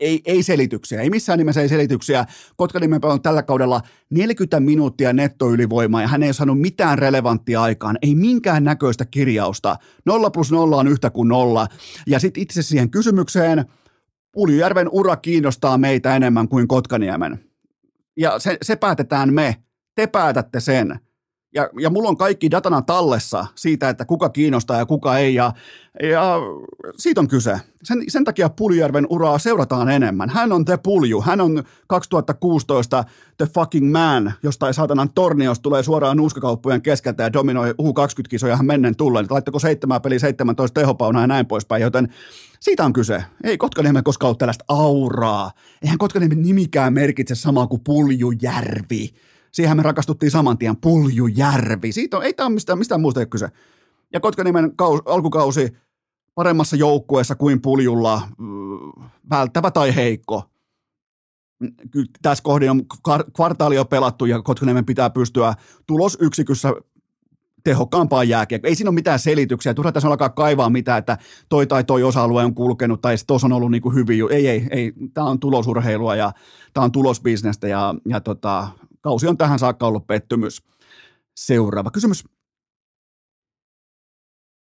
ei, ei selityksiä, ei missään nimessä ei selityksiä. Kotkanimen on tällä kaudella 40 minuuttia nettoylivoimaa ja hän ei saanut mitään relevanttia aikaan, ei minkään näköistä kirjausta. Nolla plus nolla on yhtä kuin nolla. Ja sitten itse siihen kysymykseen, Puljujärven ura kiinnostaa meitä enemmän kuin Kotkaniemen. Ja se, se päätetään me. Te päätätte sen ja, ja mulla on kaikki datana tallessa siitä, että kuka kiinnostaa ja kuka ei, ja, ja siitä on kyse. Sen, sen takia Puljärven uraa seurataan enemmän. Hän on te pulju, hän on 2016 the fucking man, jostain saatanan torniosta tulee suoraan nuuskakauppojen keskeltä ja dominoi U20-kisoja hän mennen tulleen. Laittako seitsemän peli 17 tehopauna ja näin poispäin, joten siitä on kyse. Ei Kotkaniemen koskaan ole tällaista auraa. Eihän Kotkaniemen nimikään merkitse samaa kuin Puljujärvi siihen me rakastuttiin saman tien, Puljujärvi. Siitä on, ei tämä mistään, mistään muusta ei kyse. Ja Kotkaniemen kaus, alkukausi paremmassa joukkueessa kuin Puljulla, mm, välttävä tai heikko. Kyllä tässä kohdin on kvartaali on pelattu ja Kotkaniemen pitää pystyä tulosyksikössä tehokkaampaan jääkiekkoon. Ei siinä ole mitään selityksiä. Turha tässä alkaa kaivaa mitään, että toi tai toi osa-alue on kulkenut tai tuossa on ollut niin kuin hyvin. Ei, ei, ei. Tämä on tulosurheilua ja tämä on tulosbisnestä ja, ja tota, Kausi on tähän saakka ollut pettymys. Seuraava kysymys.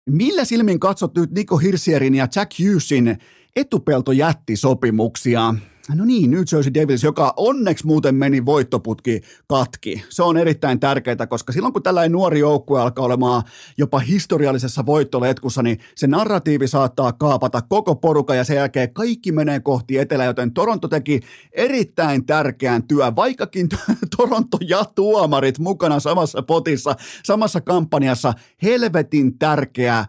Millä silmin katsot nyt Nico Hirsierin ja Jack Hughesin etupeltojättisopimuksia? No niin, New Jersey Devils, joka onneksi muuten meni voittoputki katki. Se on erittäin tärkeää, koska silloin kun tällainen nuori joukkue alkaa olemaan jopa historiallisessa voittoletkussa, niin se narratiivi saattaa kaapata koko porukan ja sen jälkeen kaikki menee kohti etelä, joten Toronto teki erittäin tärkeän työn, vaikkakin Toronto ja tuomarit mukana samassa potissa, samassa kampanjassa, helvetin tärkeä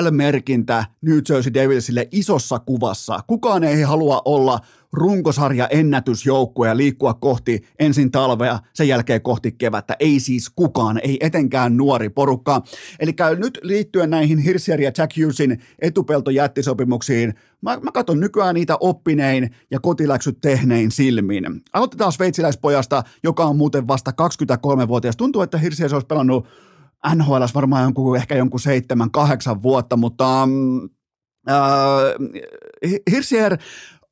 L-merkintä New Jersey Devilsille isossa kuvassa. Kukaan ei halua olla runkosarja ennätysjoukkue ja liikkua kohti ensin talvea, sen jälkeen kohti kevättä. Ei siis kukaan, ei etenkään nuori porukka. Eli nyt liittyen näihin Hirsier ja Jack Hughesin etupeltojättisopimuksiin, mä, mä katson nykyään niitä oppinein ja kotiläksyt tehnein silmin. Aloitetaan sveitsiläispojasta, joka on muuten vasta 23-vuotias. Tuntuu, että Hirsier olisi pelannut NHL varmaan jonkun, ehkä jonkun seitsemän, kahdeksan vuotta, mutta äh, Hirsier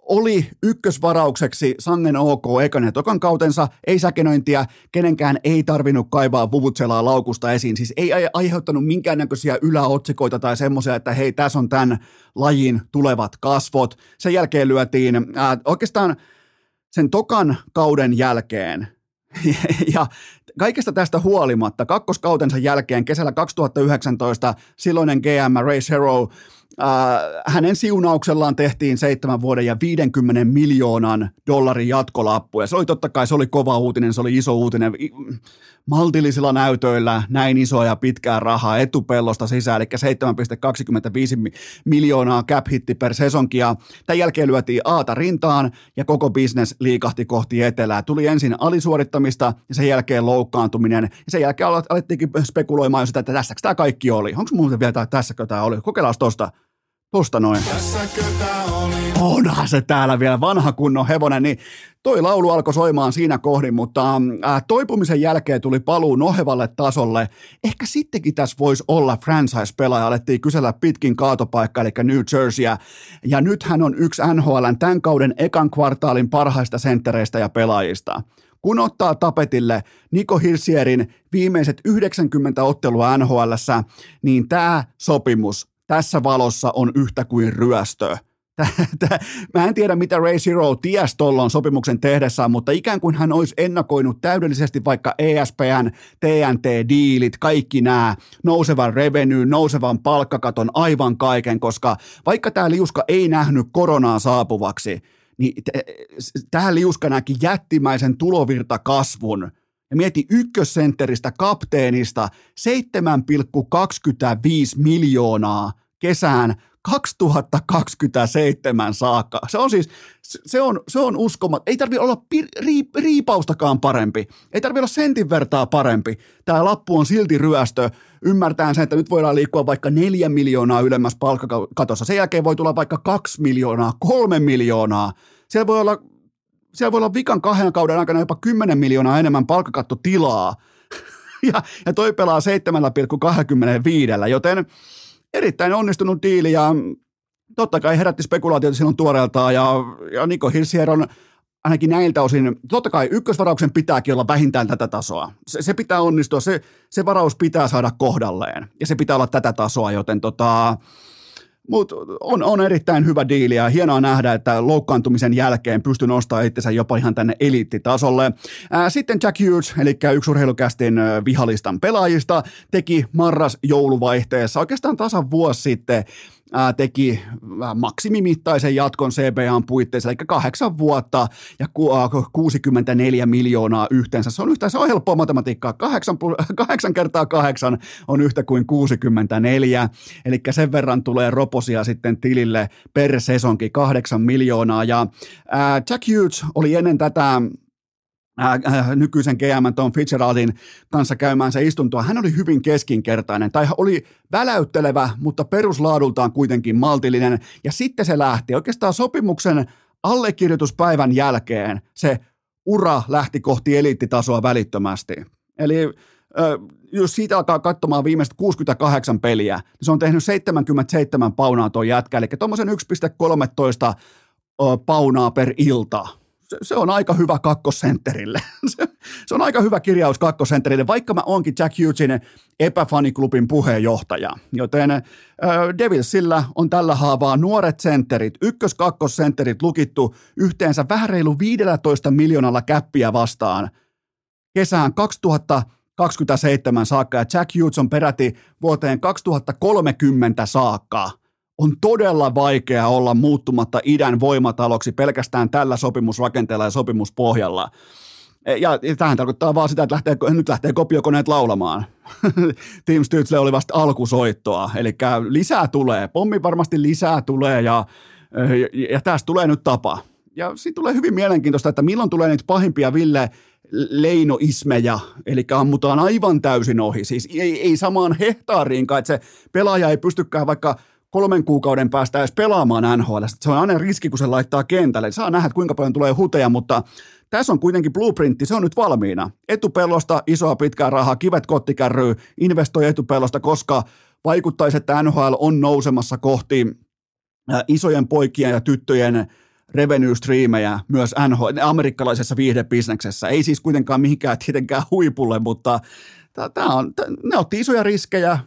oli ykkösvaraukseksi sangen ok ekan ja tokan kautensa, ei säkenöintiä, kenenkään ei tarvinnut kaivaa vuvutselaa laukusta esiin, siis ei aiheuttanut minkäännäköisiä yläotsikoita tai semmoisia, että hei, tässä on tämän lajin tulevat kasvot. Sen jälkeen lyötiin, äh, oikeastaan sen tokan kauden jälkeen. Ja kaikesta tästä huolimatta, kakkoskautensa jälkeen kesällä 2019 silloinen GM Ray Sherrow Äh, hänen siunauksellaan tehtiin seitsemän vuoden ja 50 miljoonan dollarin jatkolappu. Ja se oli totta kai, se oli kova uutinen, se oli iso uutinen. Maltillisilla näytöillä näin isoa ja pitkää rahaa etupellosta sisään, eli 7,25 miljoonaa cap hitti per sesonki. Ja tämän jälkeen lyötiin aata rintaan ja koko business liikahti kohti etelää. Tuli ensin alisuorittamista ja sen jälkeen loukkaantuminen. Ja sen jälkeen alettiinkin spekuloimaan sitä, että tässäkö tämä kaikki oli. Onko muuten vielä tässäkö tämä oli? Kokeillaan tuosta. Tuosta noin. Onhan se täällä vielä vanha kunnon hevonen, niin toi laulu alkoi soimaan siinä kohdin, mutta äh, toipumisen jälkeen tuli paluu nohevalle tasolle. Ehkä sittenkin tässä voisi olla franchise-pelaaja, alettiin kysellä pitkin kaatopaikka, eli New Jerseyä, ja nyt hän on yksi NHLn tämän kauden ekan kvartaalin parhaista senttereistä ja pelaajista kun ottaa tapetille Niko Hirsierin viimeiset 90 ottelua nhl niin tämä sopimus tässä valossa on yhtä kuin ryöstö. Mä en tiedä, mitä Ray Zero ties tuolloin sopimuksen tehdessään, mutta ikään kuin hän olisi ennakoinut täydellisesti vaikka ESPN, TNT-diilit, kaikki nämä, nousevan revenue, nousevan palkkakaton, aivan kaiken, koska vaikka tämä liuska ei nähnyt koronaa saapuvaksi, niin tähän liuska näki jättimäisen tulovirtakasvun. Ja mieti ykkössentteristä, kapteenista 7,25 miljoonaa kesään 2027 saakka. Se on siis, se on, se on uskomat. Ei tarvi olla pi, ri, riipaustakaan parempi. Ei tarvi olla sentin vertaa parempi. Tämä lappu on silti ryöstö. Ymmärtää sen, että nyt voidaan liikkua vaikka neljä miljoonaa ylemmäs palkkakatossa. Sen jälkeen voi tulla vaikka kaksi miljoonaa, kolme miljoonaa. Siellä voi olla, siellä voi olla vikan kahden kauden aikana jopa 10 miljoonaa enemmän palkkakattotilaa. ja, ja toi pelaa 7,25, joten erittäin onnistunut diili ja totta kai herätti spekulaatioita silloin tuoreeltaan ja, ja Niko Hirsier ainakin näiltä osin, totta kai ykkösvarauksen pitääkin olla vähintään tätä tasoa. Se, se pitää onnistua, se, se varaus pitää saada kohdalleen ja se pitää olla tätä tasoa, joten tota, mutta on, on erittäin hyvä diili ja hienoa nähdä, että loukkaantumisen jälkeen pystyy nostamaan itsensä jopa ihan tänne eliittitasolle. Sitten Jack Hughes, eli yksi urheilukästin vihalistan pelaajista, teki marras-jouluvaihteessa oikeastaan tasan vuosi sitten ää, teki maksimimittaisen jatkon CBAn puitteissa, eli kahdeksan vuotta ja ku, ää, 64 miljoonaa yhteensä. Se on yhtä, se on helppoa matematiikkaa. Kahdeksan, kahdeksan kertaa kahdeksan on yhtä kuin 64, eli sen verran tulee roposia sitten tilille per sesonki, kahdeksan miljoonaa. Ja ää, Jack Hughes oli ennen tätä Äh, äh, nykyisen GM Tom Fitzgeraldin kanssa käymään se istuntoa. Hän oli hyvin keskinkertainen tai oli väläyttelevä, mutta peruslaadultaan kuitenkin maltillinen. Ja sitten se lähti. Oikeastaan sopimuksen allekirjoituspäivän jälkeen se ura lähti kohti eliittitasoa välittömästi. Eli jos siitä alkaa katsomaan viimeiset 68 peliä, niin se on tehnyt 77 paunaa tuon jätkä, eli tuommoisen 1,13 paunaa per ilta se, se on aika hyvä kakkosentterille. se, se on aika hyvä kirjaus kakkosentterille, vaikka mä oonkin Jack Hughesin epäfaniklubin puheenjohtaja. Joten äh, Devilsillä on tällä haavaa nuoret sentterit, ykkös-kakkossentterit lukittu yhteensä vähän reilu 15 miljoonalla käppiä vastaan kesään 2027 saakka ja Jack Hughes on peräti vuoteen 2030 saakka – on todella vaikea olla muuttumatta idän voimataloksi pelkästään tällä sopimusrakenteella ja sopimuspohjalla. E, ja tähän tarkoittaa vaan sitä, että lähtee, nyt lähtee kopiokoneet laulamaan. Team Stützle oli vasta alkusoittoa, eli lisää tulee, pommi varmasti lisää tulee ja, ja, ja tästä tulee nyt tapa. Ja siitä tulee hyvin mielenkiintoista, että milloin tulee niitä pahimpia Ville leinoismeja, eli ammutaan aivan täysin ohi. Siis ei, ei samaan hehtaariinkaan, että se pelaaja ei pystykään vaikka – kolmen kuukauden päästä edes pelaamaan NHL. Se on aina riski, kun se laittaa kentälle. Saa nähdä, kuinka paljon tulee huteja, mutta tässä on kuitenkin blueprintti, se on nyt valmiina. Etupellosta isoa pitkää rahaa, kivet kottikärryy, investoi etupellosta, koska vaikuttaisi, että NHL on nousemassa kohti isojen poikien ja tyttöjen revenue-striimejä myös NHL, amerikkalaisessa viihdebisneksessä. Ei siis kuitenkaan mihinkään tietenkään huipulle, mutta tämä on, ne otti isoja riskejä,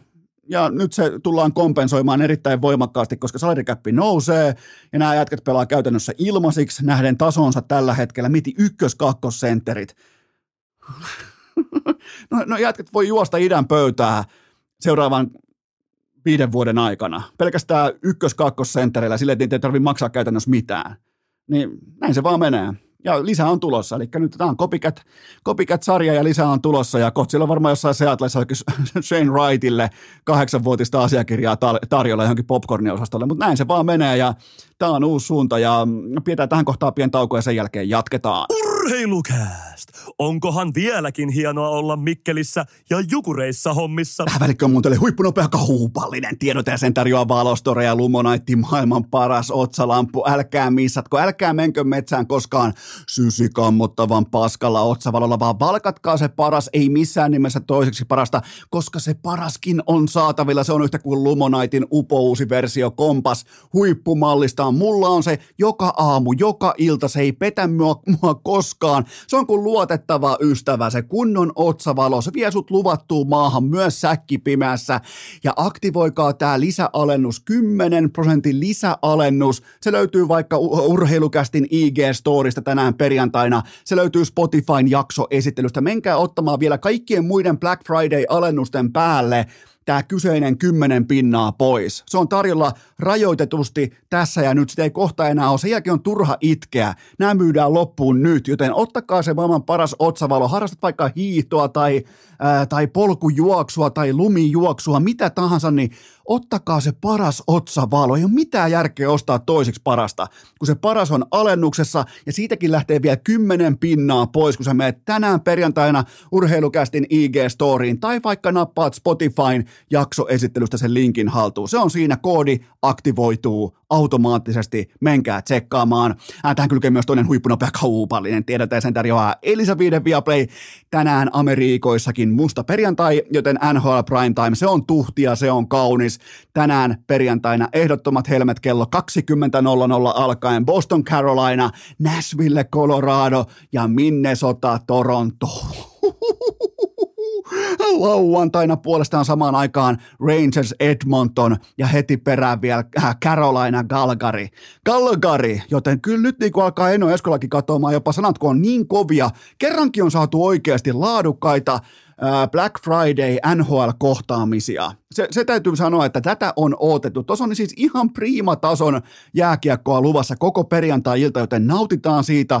ja nyt se tullaan kompensoimaan erittäin voimakkaasti, koska salarikäppi nousee, ja nämä jätkät pelaa käytännössä ilmaisiksi nähden tasonsa tällä hetkellä, miti ykkös-kakkossentterit. no, no jätkät voi juosta idän pöytää seuraavan viiden vuoden aikana. Pelkästään ykkös-kakkossentterillä, sille, että ei tarvitse maksaa käytännössä mitään. Niin näin se vaan menee. Ja lisää on tulossa, eli nyt tämä on Copycat, Copycat-sarja ja lisää on tulossa, ja kohta siellä on varmaan jossain Seatlessa Shane Wrightille kahdeksanvuotista asiakirjaa tarjolla johonkin popcorniosastolle, mutta näin se vaan menee, ja tämä on uusi suunta, ja pidetään tähän kohtaan pien tauko, ja sen jälkeen jatketaan.
Urheilukääst! Onkohan vieläkin hienoa olla Mikkelissä ja Jukureissa hommissa?
Tähän välikköön mun huippunopea kahupallinen tiedote ja sen tarjoaa Valostore ja Lumonaitti maailman paras otsalampu. Älkää missatko, älkää menkö metsään koskaan sysikammottavan paskalla otsavalolla, vaan valkatkaa se paras, ei missään nimessä toiseksi parasta, koska se paraskin on saatavilla. Se on yhtä kuin Lumonaitin upouusi versio kompas huippumallistaan. Mulla on se joka aamu, joka ilta, se ei petä mua, mua koskaan. Se on kuin luotettava ystävä, se kunnon otsavalo, se vie sut luvattuun maahan myös säkkipimässä. Ja aktivoikaa tämä lisäalennus, 10 prosentin lisäalennus. Se löytyy vaikka urheilukästin IG-storista tänään perjantaina. Se löytyy Spotifyn jaksoesittelystä. Menkää ottamaan vielä kaikkien muiden Black Friday-alennusten päälle tämä kyseinen kymmenen pinnaa pois. Se on tarjolla rajoitetusti tässä ja nyt, sitä ei kohta enää ole. Sen jälkeen on turha itkeä. Nämä myydään loppuun nyt, joten ottakaa se maailman paras otsavalo. Harrastat vaikka hiihtoa tai, ää, tai polkujuoksua tai lumijuoksua, mitä tahansa, niin ottakaa se paras otsavalo. Ei ole mitään järkeä ostaa toiseksi parasta, kun se paras on alennuksessa ja siitäkin lähtee vielä kymmenen pinnaa pois, kun sä menet tänään perjantaina urheilukästin IG-storiin tai vaikka nappaat Spotifyn jaksoesittelystä sen linkin haltuun. Se on siinä, koodi aktivoituu automaattisesti, menkää tsekkaamaan. Ää, tähän kylkee myös toinen huippunopea kaupallinen, tiedetään sen tarjoaa Elisa 5 Viaplay tänään Amerikoissakin musta perjantai, joten NHL Primetime, se on tuhtia, se on kaunis. Tänään perjantaina ehdottomat helmet kello 20.00 alkaen Boston Carolina, Nashville Colorado ja Minnesota Toronto. Lauantaina puolestaan samaan aikaan Rangers Edmonton ja heti perään vielä äh, Carolina Galgari. Galgari, joten kyllä nyt niin alkaa Eno Eskolakin katsomaan jopa sanat, kun on niin kovia. Kerrankin on saatu oikeasti laadukkaita Black Friday NHL-kohtaamisia. Se, se täytyy sanoa, että tätä on odotettu. Tuossa on siis ihan priimatason jääkiekkoa luvassa koko perjantai-ilta, joten nautitaan siitä.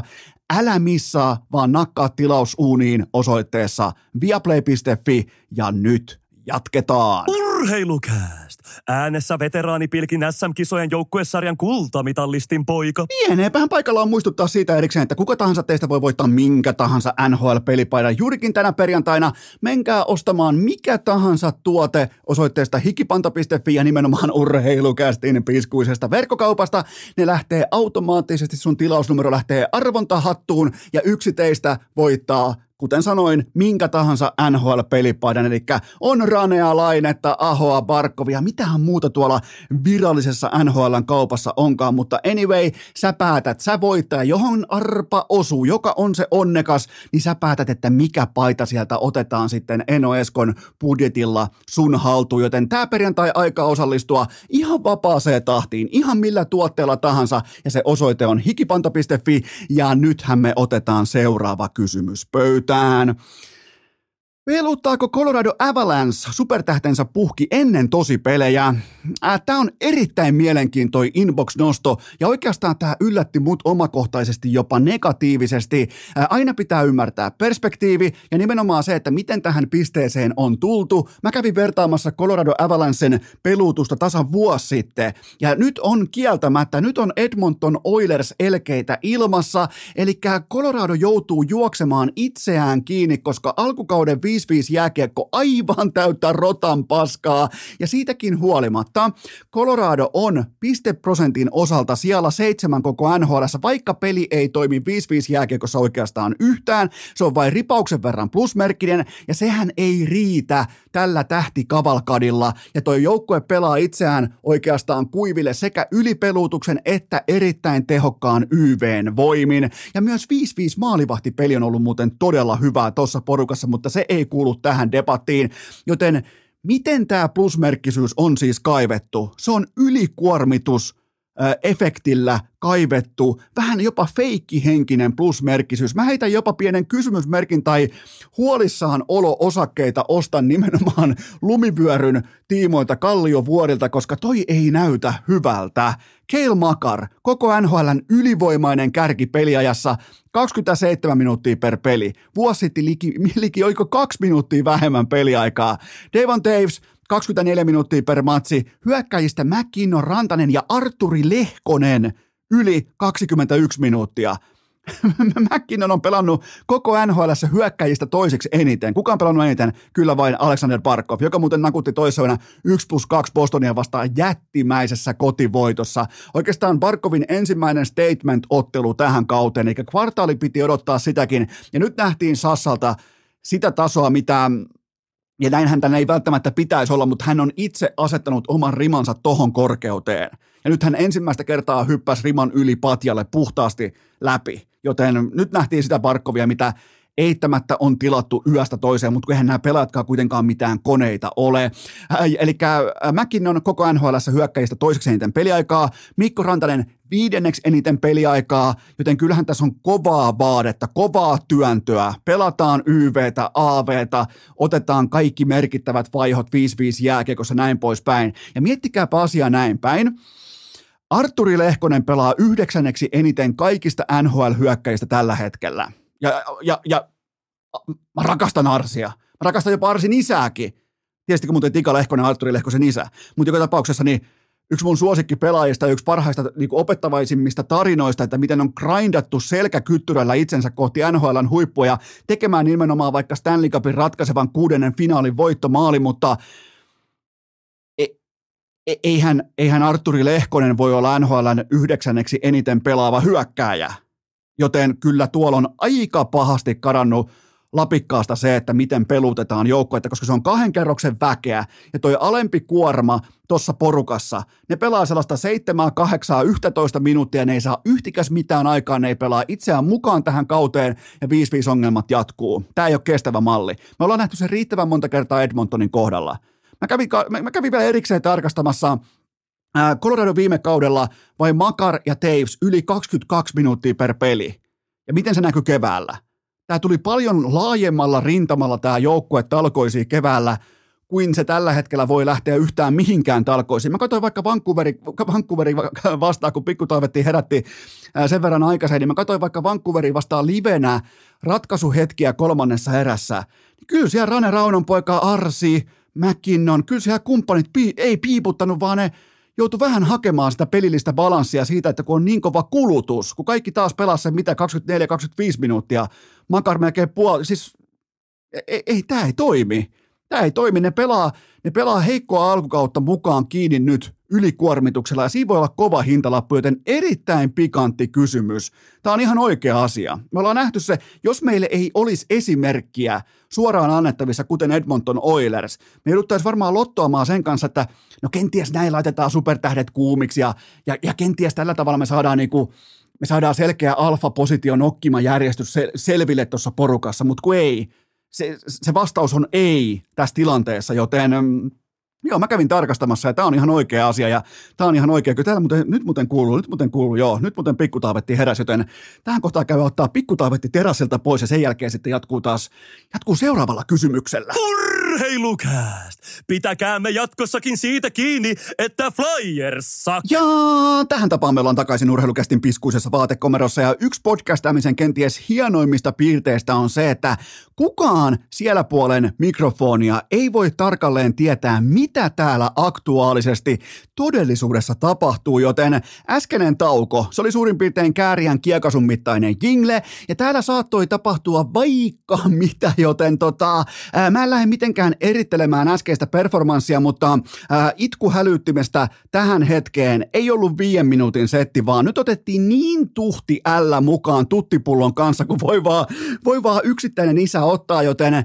Älä missaa, vaan nakkaa tilausuuniin osoitteessa viaplay.fi ja nyt jatketaan.
Urheilukääst! Äänessä veteraanipilkin SM-kisojen joukkuesarjan kultamitallistin poika.
Pieneepähän paikalla on muistuttaa siitä erikseen, että kuka tahansa teistä voi voittaa minkä tahansa NHL-pelipaidan. Juurikin tänä perjantaina menkää ostamaan mikä tahansa tuote osoitteesta hikipanta.fi ja nimenomaan urheilukästin piskuisesta verkkokaupasta. Ne lähtee automaattisesti, sun tilausnumero lähtee arvontahattuun ja yksi teistä voittaa kuten sanoin, minkä tahansa NHL-pelipaidan, eli on Ranea, Lainetta, Ahoa, Barkovia, mitähän muuta tuolla virallisessa NHLn kaupassa onkaan, mutta anyway, sä päätät, sä voittaja, johon arpa osuu, joka on se onnekas, niin sä päätät, että mikä paita sieltä otetaan sitten Eno Eskon budjetilla sun haltuun, joten tää perjantai aika osallistua ihan vapaaseen tahtiin, ihan millä tuotteella tahansa, ja se osoite on hikipanta.fi, ja nythän me otetaan seuraava kysymys pöytä pöytään. Peluttaako Colorado Avalanche supertähtensä puhki ennen tosipelejä? Äh, tämä on erittäin mielenkiintoinen inbox-nosto ja oikeastaan tämä yllätti mut omakohtaisesti jopa negatiivisesti. Äh, aina pitää ymmärtää perspektiivi ja nimenomaan se, että miten tähän pisteeseen on tultu. Mä kävin vertaamassa Colorado Avalanchen pelutusta tasan vuosi sitten ja nyt on kieltämättä, nyt on Edmonton Oilers elkeitä ilmassa, eli Colorado joutuu juoksemaan itseään kiinni, koska alkukauden 5 5-5 jääkiekko aivan täyttä rotan paskaa. Ja siitäkin huolimatta Colorado on pisteprosentin osalta siellä seitsemän koko NHL, vaikka peli ei toimi 5-5 jääkiekossa oikeastaan yhtään. Se on vain ripauksen verran plusmerkkinen ja sehän ei riitä tällä tähtikavalkadilla. Ja toi joukkue pelaa itseään oikeastaan kuiville sekä ylipelutuksen että erittäin tehokkaan YVn voimin. Ja myös 5-5 maalivahtipeli on ollut muuten todella hyvää tuossa porukassa, mutta se ei kuulu tähän debattiin, joten miten tämä plusmerkkisyys on siis kaivettu? Se on ylikuormitus efektillä kaivettu, vähän jopa feikkihenkinen plusmerkkisyys. Mä heitän jopa pienen kysymysmerkin tai huolissaan olo-osakkeita ostan nimenomaan lumivyöryn tiimoilta Kalliovuorilta, koska toi ei näytä hyvältä. Keil Makar, koko NHLn ylivoimainen kärki peliajassa, 27 minuuttia per peli. Vuosi sitten liki, liki oiko kaksi minuuttia vähemmän peliaikaa. Devon Taves, 24 minuuttia per matsi. Hyökkäjistä McKinnon, Rantanen ja Arturi Lehkonen yli 21 minuuttia. McKinnon on pelannut koko NHL hyökkäjistä toiseksi eniten. Kuka on pelannut eniten? Kyllä vain Alexander Barkov, joka muuten nakutti toisena 1 plus 2 Bostonia vastaan jättimäisessä kotivoitossa. Oikeastaan Barkovin ensimmäinen statement-ottelu tähän kauteen, eli kvartaali piti odottaa sitäkin. Ja nyt nähtiin Sassalta sitä tasoa, mitä ja näinhän tänne ei välttämättä pitäisi olla, mutta hän on itse asettanut oman rimansa tohon korkeuteen. Ja nyt hän ensimmäistä kertaa hyppäsi riman yli patjalle puhtaasti läpi. Joten nyt nähtiin sitä Barkovia, mitä eittämättä on tilattu yöstä toiseen, mutta eihän nämä pelaajatkaan kuitenkaan mitään koneita ole. Eli äh, on koko NHL hyökkäjistä toiseksi eniten peliaikaa, Mikko Rantanen viidenneksi eniten peliaikaa, joten kyllähän tässä on kovaa vaadetta, kovaa työntöä. Pelataan YVtä, AVtä, otetaan kaikki merkittävät vaihot 5-5 jääkiekossa näin poispäin. Ja miettikääpä asiaa näin päin. Arturi Lehkonen pelaa yhdeksänneksi eniten kaikista NHL-hyökkäistä tällä hetkellä. Ja, ja, ja mä rakastan Arsia. Mä rakastan jopa Arsin isääkin. Tiesittekö muuten Tika Lehkonen, Arturi Lehkosen isä? Mutta joka tapauksessa niin yksi mun suosikkipelaajista ja yksi parhaista niin opettavaisimmista tarinoista, että miten on grindattu selkäkyttyrällä itsensä kohti NHLn huippuja tekemään nimenomaan vaikka Stanley Cupin ratkaisevan kuudennen finaalin voittomaali, mutta e, e, eihän, eihän Arturi Lehkonen voi olla NHLn yhdeksänneksi eniten pelaava hyökkääjä. Joten kyllä tuolla on aika pahasti kadannut lapikkaasta se, että miten pelutetaan joukkoita, koska se on kahden kerroksen väkeä ja toi alempi kuorma tuossa porukassa, ne pelaa sellaista 7, 8, 11 minuuttia, ne ei saa yhtikäs mitään aikaa, ne ei pelaa itseään mukaan tähän kauteen ja 5-5 ongelmat jatkuu. Tämä ei ole kestävä malli. Me ollaan nähty se riittävän monta kertaa Edmontonin kohdalla. Mä kävin, mä kävin vielä erikseen tarkastamassa Colorado viime kaudella vai Makar ja Taves yli 22 minuuttia per peli. Ja miten se näkyy keväällä? Tämä tuli paljon laajemmalla rintamalla tämä joukkue talkoisiin keväällä, kuin se tällä hetkellä voi lähteä yhtään mihinkään talkoisiin. Mä katsoin vaikka Vancouveri, Vancouveri vastaan, kun pikkutaivetti herätti sen verran aikaisemmin, niin mä katsoin vaikka Vancouveri vastaan livenä ratkaisuhetkiä kolmannessa erässä. Kyllä siellä Rane Raunon poika Arsi, McKinnon, kyllä siellä kumppanit ei piiputtanut, vaan ne joutui vähän hakemaan sitä pelillistä balanssia siitä, että kun on niin kova kulutus, kun kaikki taas pelasi sen mitä 24-25 minuuttia, Makar melkein puoli, siis ei, ei tämä ei toimi. Tämä ei toimi, ne pelaa, ne pelaa heikkoa alkukautta mukaan kiinni nyt ylikuormituksella ja siinä voi olla kova hintalappu, joten erittäin pikantti kysymys. Tämä on ihan oikea asia. Me ollaan nähty se, jos meille ei olisi esimerkkiä suoraan annettavissa, kuten Edmonton Oilers, me jouduttaisiin varmaan lottoamaan sen kanssa, että no kenties näin laitetaan supertähdet kuumiksi ja, ja, ja kenties tällä tavalla me saadaan niinku, me saadaan selkeä alfa-positio nokkima järjestys selville tuossa porukassa, mutta kun ei, se, se vastaus on ei tässä tilanteessa, joten mm, Joo, mä kävin tarkastamassa ja tämä on ihan oikea asia ja tämä on ihan oikea. Kyllä täällä muuten, nyt muuten kuuluu, nyt muuten kuuluu, joo, nyt muuten pikkutaavetti heräsi, joten tähän kohtaan käy ottaa pikkutaavetti terassilta pois ja sen jälkeen sitten jatkuu taas, jatkuu seuraavalla kysymyksellä.
Urheilukääst! Pitäkäämme jatkossakin siitä kiinni, että Flyers
Ja tähän tapaan me ollaan takaisin Urheilukästin piskuisessa vaatekomerossa. Ja yksi podcastaamisen kenties hienoimmista piirteistä on se, että kukaan siellä puolen mikrofonia ei voi tarkalleen tietää, mitä täällä aktuaalisesti todellisuudessa tapahtuu, joten äskeinen tauko, se oli suurin piirtein kääriän kiekasun mittainen jingle, ja täällä saattoi tapahtua vaikka mitä, joten tota, ää, mä en lähde mitenkään erittelemään äskeistä performanssia, mutta ää, itkuhälyttimestä tähän hetkeen ei ollut viiden minuutin setti, vaan nyt otettiin niin tuhti ällä mukaan tuttipullon kanssa, kun voi vaan, voi vaan yksittäinen isä ottaa, joten ää,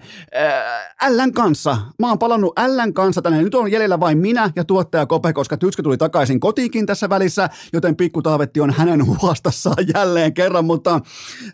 ällän kanssa, mä oon palannut ällän kanssa tänne, nyt on jäljellä vain minä ja tuottaja Kope, koska Tytskä tuli takaisin kotiinkin tässä välissä, joten pikku Taavetti on hänen huostassaan jälleen kerran, mutta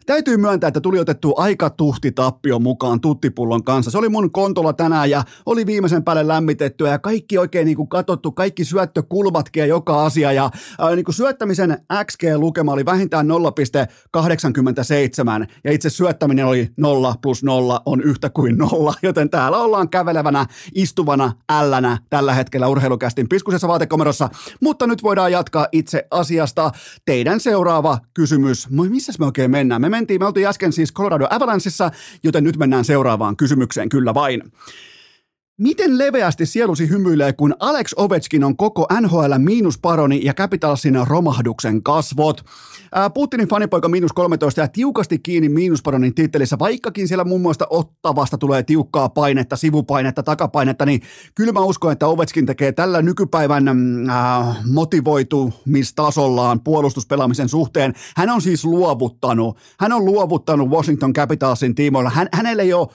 täytyy myöntää, että tuli otettu aika tuhti tappio mukaan tuttipullon kanssa. Se oli mun kontolla tänään tänään ja oli viimeisen päälle lämmitettyä ja kaikki oikein niin kuin katsottu, kaikki syöttökulmatkin ja joka asia ja ää, niin kuin syöttämisen XG-lukema oli vähintään 0,87 ja itse syöttäminen oli 0 plus 0 on yhtä kuin 0, joten täällä ollaan kävelevänä, istuvana ällänä tällä hetkellä urheilukästin piskusessa vaatekomerossa, mutta nyt voidaan jatkaa itse asiasta. Teidän seuraava kysymys, missä me oikein mennään? Me mentiin, me oltiin äsken siis Colorado Avalancheissa, joten nyt mennään seuraavaan kysymykseen kyllä vain. Miten leveästi sielusi hymyilee, kun Alex Ovechkin on koko NHL miinusparoni ja Capitalsin romahduksen kasvot? Putinin fanipoika miinus 13 ja tiukasti kiinni miinusparonin tittelissä, vaikkakin siellä muun muassa Ottavasta tulee tiukkaa painetta, sivupainetta, takapainetta, niin kyllä mä uskon, että Ovechkin tekee tällä nykypäivän äh, motivoitumistasollaan puolustuspelaamisen suhteen. Hän on siis luovuttanut, hän on luovuttanut Washington Capitalsin tiimoilla. Hän, hänelle ei ole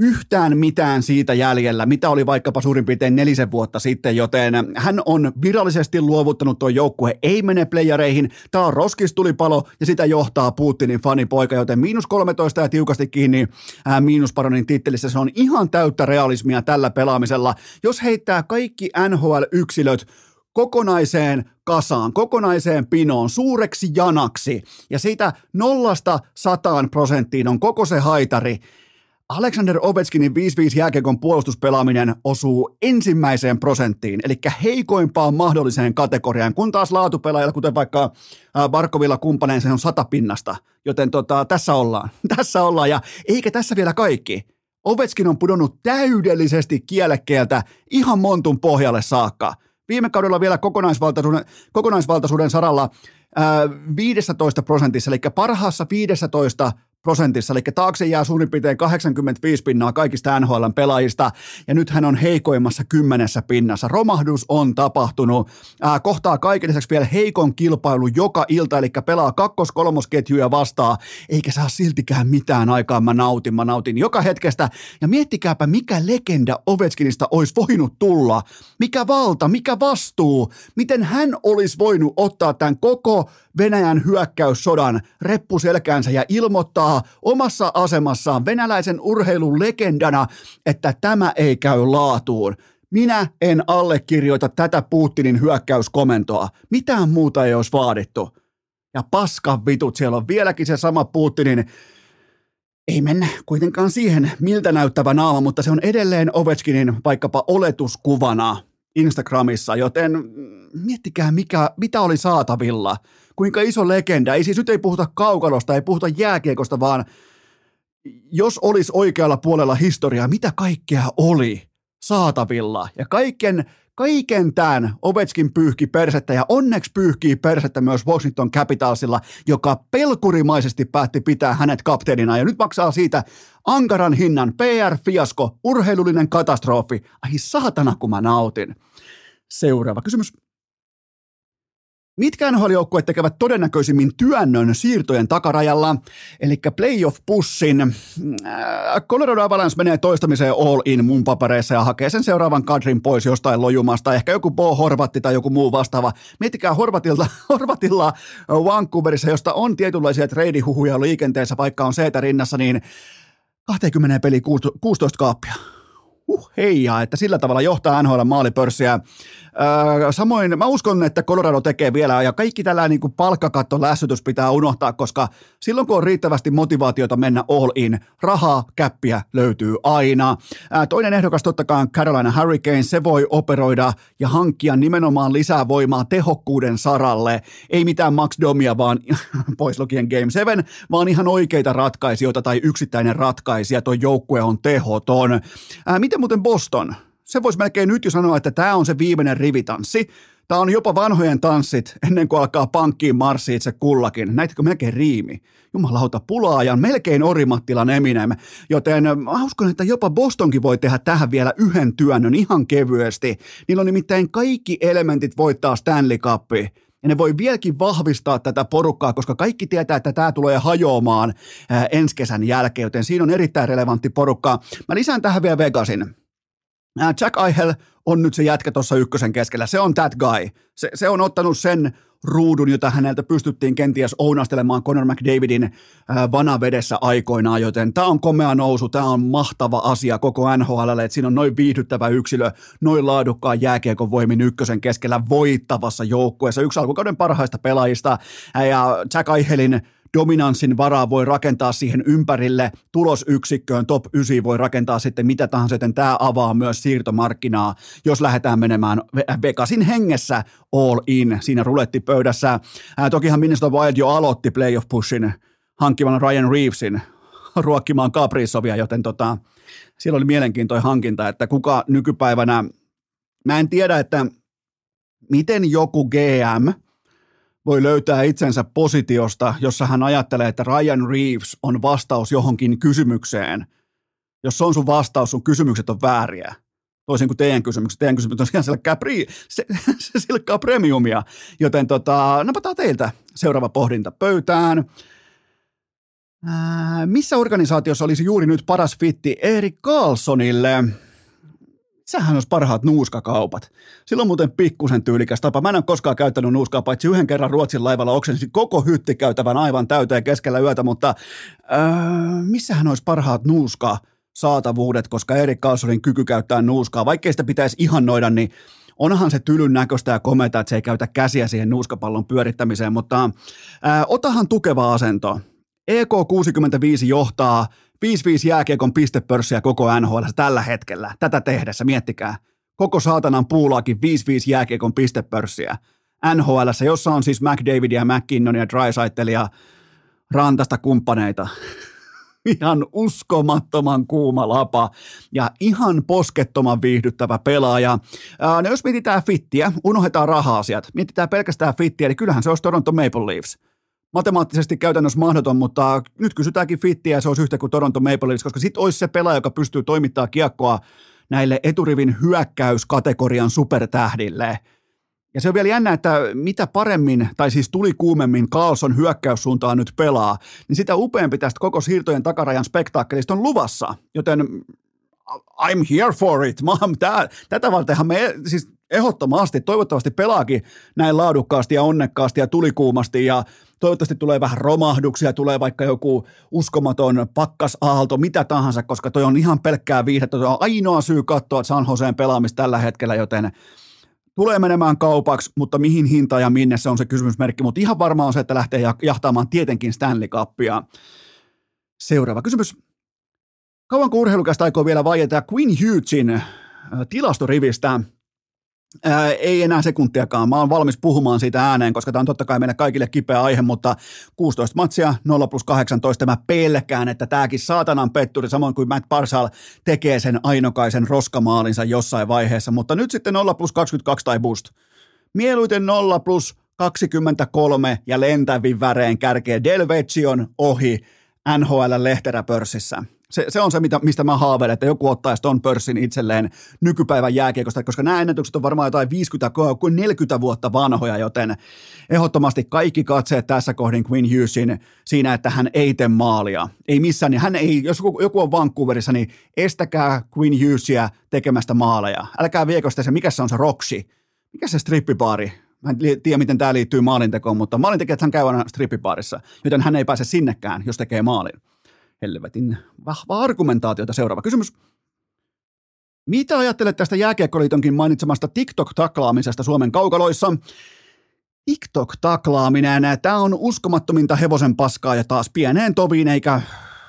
yhtään mitään siitä jäljellä, mitä oli vaikkapa suurin piirtein nelisen vuotta sitten, joten hän on virallisesti luovuttanut tuon joukkue, ei mene playereihin, tämä on roskistulipalo ja sitä johtaa Putinin fanipoika, joten miinus 13 ja tiukasti kiinni ää, miinusparonin tittelissä, se on ihan täyttä realismia tällä pelaamisella. Jos heittää kaikki NHL-yksilöt kokonaiseen kasaan, kokonaiseen pinoon, suureksi janaksi ja siitä nollasta sataan prosenttiin on koko se haitari, Alexander Ovechkinin 5-5 jääkiekon puolustuspelaaminen osuu ensimmäiseen prosenttiin, eli heikoimpaan mahdolliseen kategoriaan, kun taas laatupelaajilla, kuten vaikka Barkovilla kumppaneen, se on sata pinnasta. Joten tota, tässä ollaan. Tässä ollaan, ja eikä tässä vielä kaikki. Ovechkin on pudonnut täydellisesti kielekkeeltä ihan montun pohjalle saakka. Viime kaudella vielä kokonaisvaltaisuuden, kokonaisvaltaisuuden saralla ää, 15 prosentissa, eli parhaassa 15 prosentissa, eli taakse jää suurin piirtein 85 pinnaa kaikista NHLn pelaajista, ja nyt hän on heikoimmassa kymmenessä pinnassa. Romahdus on tapahtunut, ää, kohtaa kaiken lisäksi vielä heikon kilpailu joka ilta, eli pelaa kakkos-kolmosketjuja vastaan, eikä saa siltikään mitään aikaa, mä nautin, mä nautin joka hetkestä, ja miettikääpä mikä legenda Ovechkinista olisi voinut tulla, mikä valta, mikä vastuu, miten hän olisi voinut ottaa tämän koko Venäjän hyökkäyssodan reppuselkäänsä ja ilmoittaa omassa asemassaan venäläisen urheilun legendana, että tämä ei käy laatuun. Minä en allekirjoita tätä Putinin hyökkäyskomentoa. Mitään muuta ei olisi vaadittu. Ja paska vitut, siellä on vieläkin se sama Putinin ei mennä kuitenkaan siihen, miltä näyttävä naama, mutta se on edelleen Ovechkinin vaikkapa oletuskuvana Instagramissa, joten miettikää mikä, mitä oli saatavilla – kuinka iso legenda. Ei siis nyt ei puhuta kaukalosta, ei puhuta jääkiekosta, vaan jos olisi oikealla puolella historiaa, mitä kaikkea oli saatavilla. Ja kaiken, kaiken tämän Ovechkin pyyhki persettä ja onneksi pyyhkii persettä myös Washington Capitalsilla, joka pelkurimaisesti päätti pitää hänet kapteenina ja nyt maksaa siitä ankaran hinnan, PR-fiasko, urheilullinen katastrofi. Ai saatana, kun mä nautin. Seuraava kysymys. Mitkä nhl tekevät todennäköisimmin työnnön siirtojen takarajalla, eli playoff-pussin. Äh, Colorado Avalanche menee toistamiseen all in mun papereissa ja hakee sen seuraavan kadrin pois jostain lojumasta. Ehkä joku Bo Horvatti tai joku muu vastaava. Miettikää Horvatilta, Horvatilla Vancouverissa, josta on tietynlaisia treidihuhuja liikenteessä, vaikka on seetä rinnassa, niin 20 peli 16 kaappia huh heijaa, että sillä tavalla johtaa NHL maalipörssiä. Öö, samoin mä uskon, että Colorado tekee vielä ja kaikki tällä niin kuin palkkakatto lässytys pitää unohtaa, koska silloin kun on riittävästi motivaatiota mennä all in, rahaa, käppiä löytyy aina. Toinen ehdokas totta kai Carolina Hurricanes, se voi operoida ja hankkia nimenomaan lisää voimaa tehokkuuden saralle. Ei mitään Max Domia, vaan pois lukien Game 7, vaan ihan oikeita ratkaisijoita tai yksittäinen ratkaisija. Tuo joukkue on tehoton. Öö, miten muuten Boston? Se voisi melkein nyt jo sanoa, että tämä on se viimeinen rivitanssi. Tämä on jopa vanhojen tanssit ennen kuin alkaa pankkiin marssi itse kullakin. Näitäkö melkein riimi? Jumalauta, pulaajan, melkein Orimattilan Eminem. Joten mä uskon, että jopa Bostonkin voi tehdä tähän vielä yhden työnnön ihan kevyesti. Niillä on nimittäin kaikki elementit voittaa Stanley Cupia. Ja ne voi vieläkin vahvistaa tätä porukkaa, koska kaikki tietää, että tämä tulee hajoamaan ensi kesän jälkeen, joten siinä on erittäin relevantti porukka. Mä lisään tähän vielä Vegasin. Jack Eichel on nyt se jätkä tuossa ykkösen keskellä. Se on that guy. Se, se on ottanut sen ruudun, jota häneltä pystyttiin kenties ounastelemaan Conor McDavidin vanavedessä aikoinaan, joten tämä on komea nousu, tämä on mahtava asia koko NHL, että siinä on noin viihdyttävä yksilö, noin laadukkaan jääkiekon voimin ykkösen keskellä voittavassa joukkueessa, yksi alkukauden parhaista pelaajista, ja Jack Eichelin dominanssin varaa voi rakentaa siihen ympärille, tulosyksikköön top 9 voi rakentaa sitten mitä tahansa, joten tämä avaa myös siirtomarkkinaa, jos lähdetään menemään Vegasin hengessä all in siinä rulettipöydässä. Ää, tokihan Minnesota Wild jo aloitti playoff pushin hankkivan Ryan Reevesin ruokkimaan Kaprizovia, joten tota, siellä oli mielenkiintoinen hankinta, että kuka nykypäivänä, mä en tiedä, että miten joku GM – voi löytää itsensä positiosta, jossa hän ajattelee, että Ryan Reeves on vastaus johonkin kysymykseen. Jos se on sun vastaus, sun kysymykset on vääriä. Toisin kuin teidän kysymykset. Teidän kysymykset on ihan silkkää, pri, se, silkkaa premiumia. Joten tota, napataan teiltä seuraava pohdinta pöytään. Ää, missä organisaatiossa olisi juuri nyt paras fitti Erik Carlsonille? Sähän olisi parhaat nuuskakaupat. Silloin muuten pikkusen tyylikäs tapa. Mä en ole koskaan käyttänyt nuuskaa, paitsi yhden kerran Ruotsin laivalla oksensin koko hyttikäytävän aivan täyteen keskellä yötä, mutta öö, missähän olisi parhaat nuuska saatavuudet, koska Erik Karlssonin kyky käyttää nuuskaa, vaikkei sitä pitäisi ihannoida, niin onhan se tylyn näköistä ja kometa, että se ei käytä käsiä siihen nuuskapallon pyörittämiseen, mutta ää, otahan tukeva asento. EK65 johtaa 5-5 jääkiekon pistepörssiä koko NHL tällä hetkellä. Tätä tehdessä, miettikää. Koko saatanan puulaakin 5-5 jääkiekon pistepörssiä. NHL, jossa on siis McDavid ja McKinnon ja Drysaitel ja Rantasta kumppaneita. ihan uskomattoman kuuma lapa ja ihan poskettoman viihdyttävä pelaaja. Ää, no jos mietitään fittiä, unohdetaan raha-asiat, mietitään pelkästään fittiä, eli kyllähän se olisi Toronto Maple Leafs matemaattisesti käytännössä mahdoton, mutta nyt kysytäänkin fittiä ja se olisi yhtä kuin Toronto Maple Leafs, koska sitten olisi se pelaaja, joka pystyy toimittamaan kiekkoa näille eturivin hyökkäyskategorian supertähdille. Ja se on vielä jännä, että mitä paremmin, tai siis tuli kuumemmin Carlson hyökkäyssuuntaan nyt pelaa, niin sitä upeampi tästä koko siirtojen takarajan spektaakkelista on luvassa. Joten I'm here for it. Mä, tää, tätä vartenhan me, siis ehdottomasti, toivottavasti pelaakin näin laadukkaasti ja onnekkaasti ja tulikuumasti ja toivottavasti tulee vähän romahduksia, tulee vaikka joku uskomaton pakkasaalto, mitä tahansa, koska toi on ihan pelkkää viihdettä, toi on ainoa syy katsoa San Joseen pelaamista tällä hetkellä, joten tulee menemään kaupaksi, mutta mihin hinta ja minne se on se kysymysmerkki, mutta ihan varmaan on se, että lähtee jahtaamaan tietenkin Stanley Cupia. Seuraava kysymys. Kauanko urheilukästä aikoo vielä vaieta Quinn Hughesin äh, tilastorivistä? Ää, ei enää sekuntiakaan. Mä oon valmis puhumaan siitä ääneen, koska tämä on totta kai meille kaikille kipeä aihe, mutta 16 matsia, 0 plus 18. Mä pelkään, että tämäkin saatanan petturi, samoin kuin Matt Parsal tekee sen ainokaisen roskamaalinsa jossain vaiheessa, mutta nyt sitten 0 plus 22 tai boost. Mieluiten 0 plus 23 ja lentävin väreen kärkee Delvetion ohi NHL-lehteräpörssissä se, se on se, mitä, mistä mä haaveilen, että joku ottaisi ton pörssin itselleen nykypäivän jääkiekosta, koska nämä ennätykset on varmaan jotain 50 kuin 40 vuotta vanhoja, joten ehdottomasti kaikki katseet tässä kohdin Quinn Hughesin siinä, että hän ei tee maalia. Ei missään, niin hän ei, jos joku, joku on Vancouverissa, niin estäkää Quinn Hughesia tekemästä maaleja. Älkää viekö sitä se, mikä se on se Roxy, mikä se strippibaari, Mä en tiedä, miten tämä liittyy maalintekoon, mutta maalintekijät hän käy aina strippipaarissa, joten hän ei pääse sinnekään, jos tekee maalin helvetin vahva argumentaatiota. Seuraava kysymys. Mitä ajattelet tästä Jääkiekkoliitonkin mainitsemasta TikTok-taklaamisesta Suomen kaukaloissa? TikTok-taklaaminen, tämä on uskomattominta hevosen paskaa ja taas pieneen toviin, eikä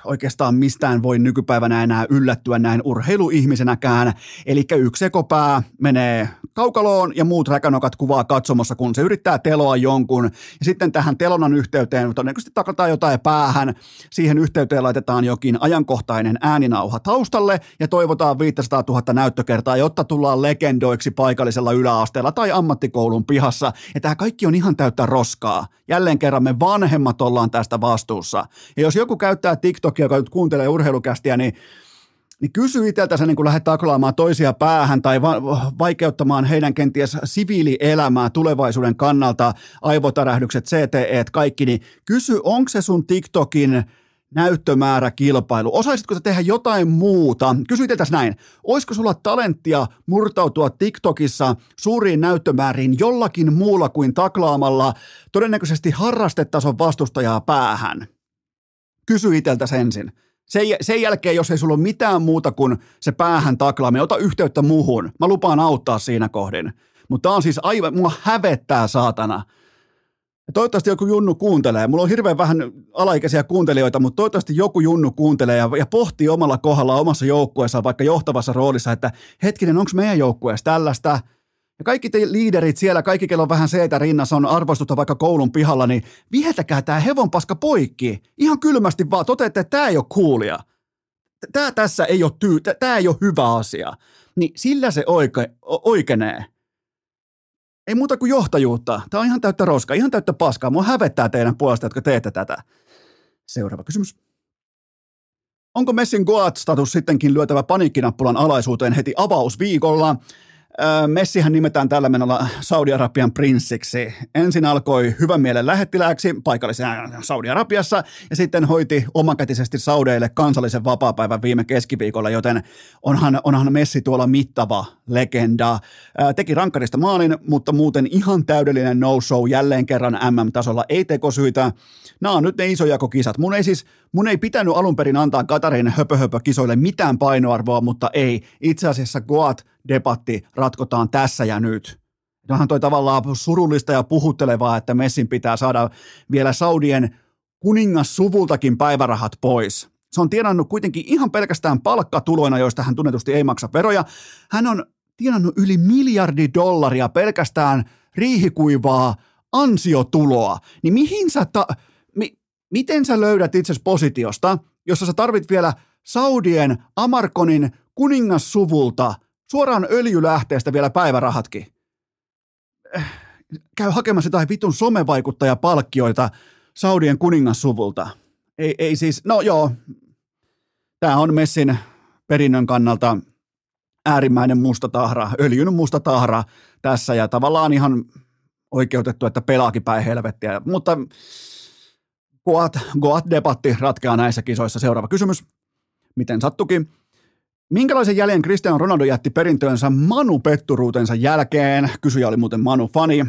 oikeastaan mistään voi nykypäivänä enää yllättyä näin urheiluihmisenäkään. Eli yksi ekopää menee kaukaloon ja muut räkänokat kuvaa katsomossa, kun se yrittää teloa jonkun. Ja sitten tähän telonan yhteyteen todennäköisesti takataan jotain päähän. Siihen yhteyteen laitetaan jokin ajankohtainen ääninauha taustalle ja toivotaan 500 000 näyttökertaa, jotta tullaan legendoiksi paikallisella yläasteella tai ammattikoulun pihassa. Ja tämä kaikki on ihan täyttä roskaa. Jälleen kerran me vanhemmat ollaan tästä vastuussa. Ja jos joku käyttää TikTokia, joka nyt kuuntelee urheilukästiä, niin niin kysy itseltänsä, niin kun lähdet taklaamaan toisia päähän tai va- vaikeuttamaan heidän kenties siviilielämää tulevaisuuden kannalta, aivotärähdykset, CTE, kaikki, niin kysy, onko se sun TikTokin näyttömäärä kilpailu. Osaisitko sä tehdä jotain muuta? Kysyin teiltä näin. Olisiko sulla talenttia murtautua TikTokissa suuriin näyttömääriin jollakin muulla kuin taklaamalla todennäköisesti harrastetason vastustajaa päähän? Kysy itseltä ensin. Sen, sen jälkeen, jos ei sulla ole mitään muuta kuin se päähän taklaaminen, ota yhteyttä muuhun. Mä lupaan auttaa siinä kohdin. Mutta on siis aivan, mua hävettää saatana. Ja toivottavasti joku junnu kuuntelee. Mulla on hirveän vähän alaikäisiä kuuntelijoita, mutta toivottavasti joku junnu kuuntelee ja, ja pohtii omalla kohdalla omassa joukkueessa, vaikka johtavassa roolissa, että hetkinen, onko meidän joukkueessa tällaista? Ja kaikki te liiderit siellä, kaikki kello on vähän se, että rinnassa on arvostusta vaikka koulun pihalla, niin viheltäkää tämä hevonpaska poikki. Ihan kylmästi vaan toteatte, että tämä ei ole coolia. Tämä tässä ei ole tyy, tämä ei ole hyvä asia. Niin sillä se oike, oikeenee. Ei muuta kuin johtajuutta. Tämä on ihan täyttä roskaa, ihan täyttä paskaa. Mua hävettää teidän puolesta, jotka teette tätä. Seuraava kysymys. Onko Messin Goat-status sittenkin lyötävä paniikkinappulan alaisuuteen heti avausviikolla? Messihän nimetään tällä menolla Saudi-Arabian prinssiksi. Ensin alkoi hyvän mielen lähettilääksi paikallisessa Saudi-Arabiassa ja sitten hoiti omakätisesti Saudeille kansallisen vapaapäivän viime keskiviikolla, joten onhan, onhan Messi tuolla mittava legenda. Teki rankkarista maalin, mutta muuten ihan täydellinen no-show jälleen kerran MM-tasolla. Ei tekosyitä. Nämä on nyt ne isojakokisat. Mun ei siis, mun ei pitänyt alun perin antaa Katarin höpö-höpö-kisoille mitään painoarvoa, mutta ei. Itse asiassa Goat debatti ratkotaan tässä ja nyt. Onhan toi tavallaan surullista ja puhuttelevaa, että Messin pitää saada vielä Saudien kuningassuvultakin päivärahat pois. Se on tienannut kuitenkin ihan pelkästään palkkatuloina, joista hän tunnetusti ei maksa veroja. Hän on tienannut yli miljardi dollaria pelkästään riihikuivaa ansiotuloa. Niin mihin sä ta- mi- miten sä löydät itsesi positiosta, jossa sä tarvit vielä Saudien Amarkonin kuningassuvulta suoraan öljylähteestä vielä päivärahatkin. Käy hakemassa jotain vitun somevaikuttajapalkkioita Saudien kuningassuvulta. Ei, ei siis, no joo, tämä on Messin perinnön kannalta äärimmäinen musta tahra, öljyn musta tahra tässä ja tavallaan ihan oikeutettu, että pelaakin päin helvettiä. Mutta Goat, Goat-debatti ratkeaa näissä kisoissa. Seuraava kysymys. Miten sattukin? Minkälaisen jäljen Cristiano Ronaldo jätti perintöönsä Manu Petturuutensa jälkeen? Kysyjä oli muuten Manu Fani.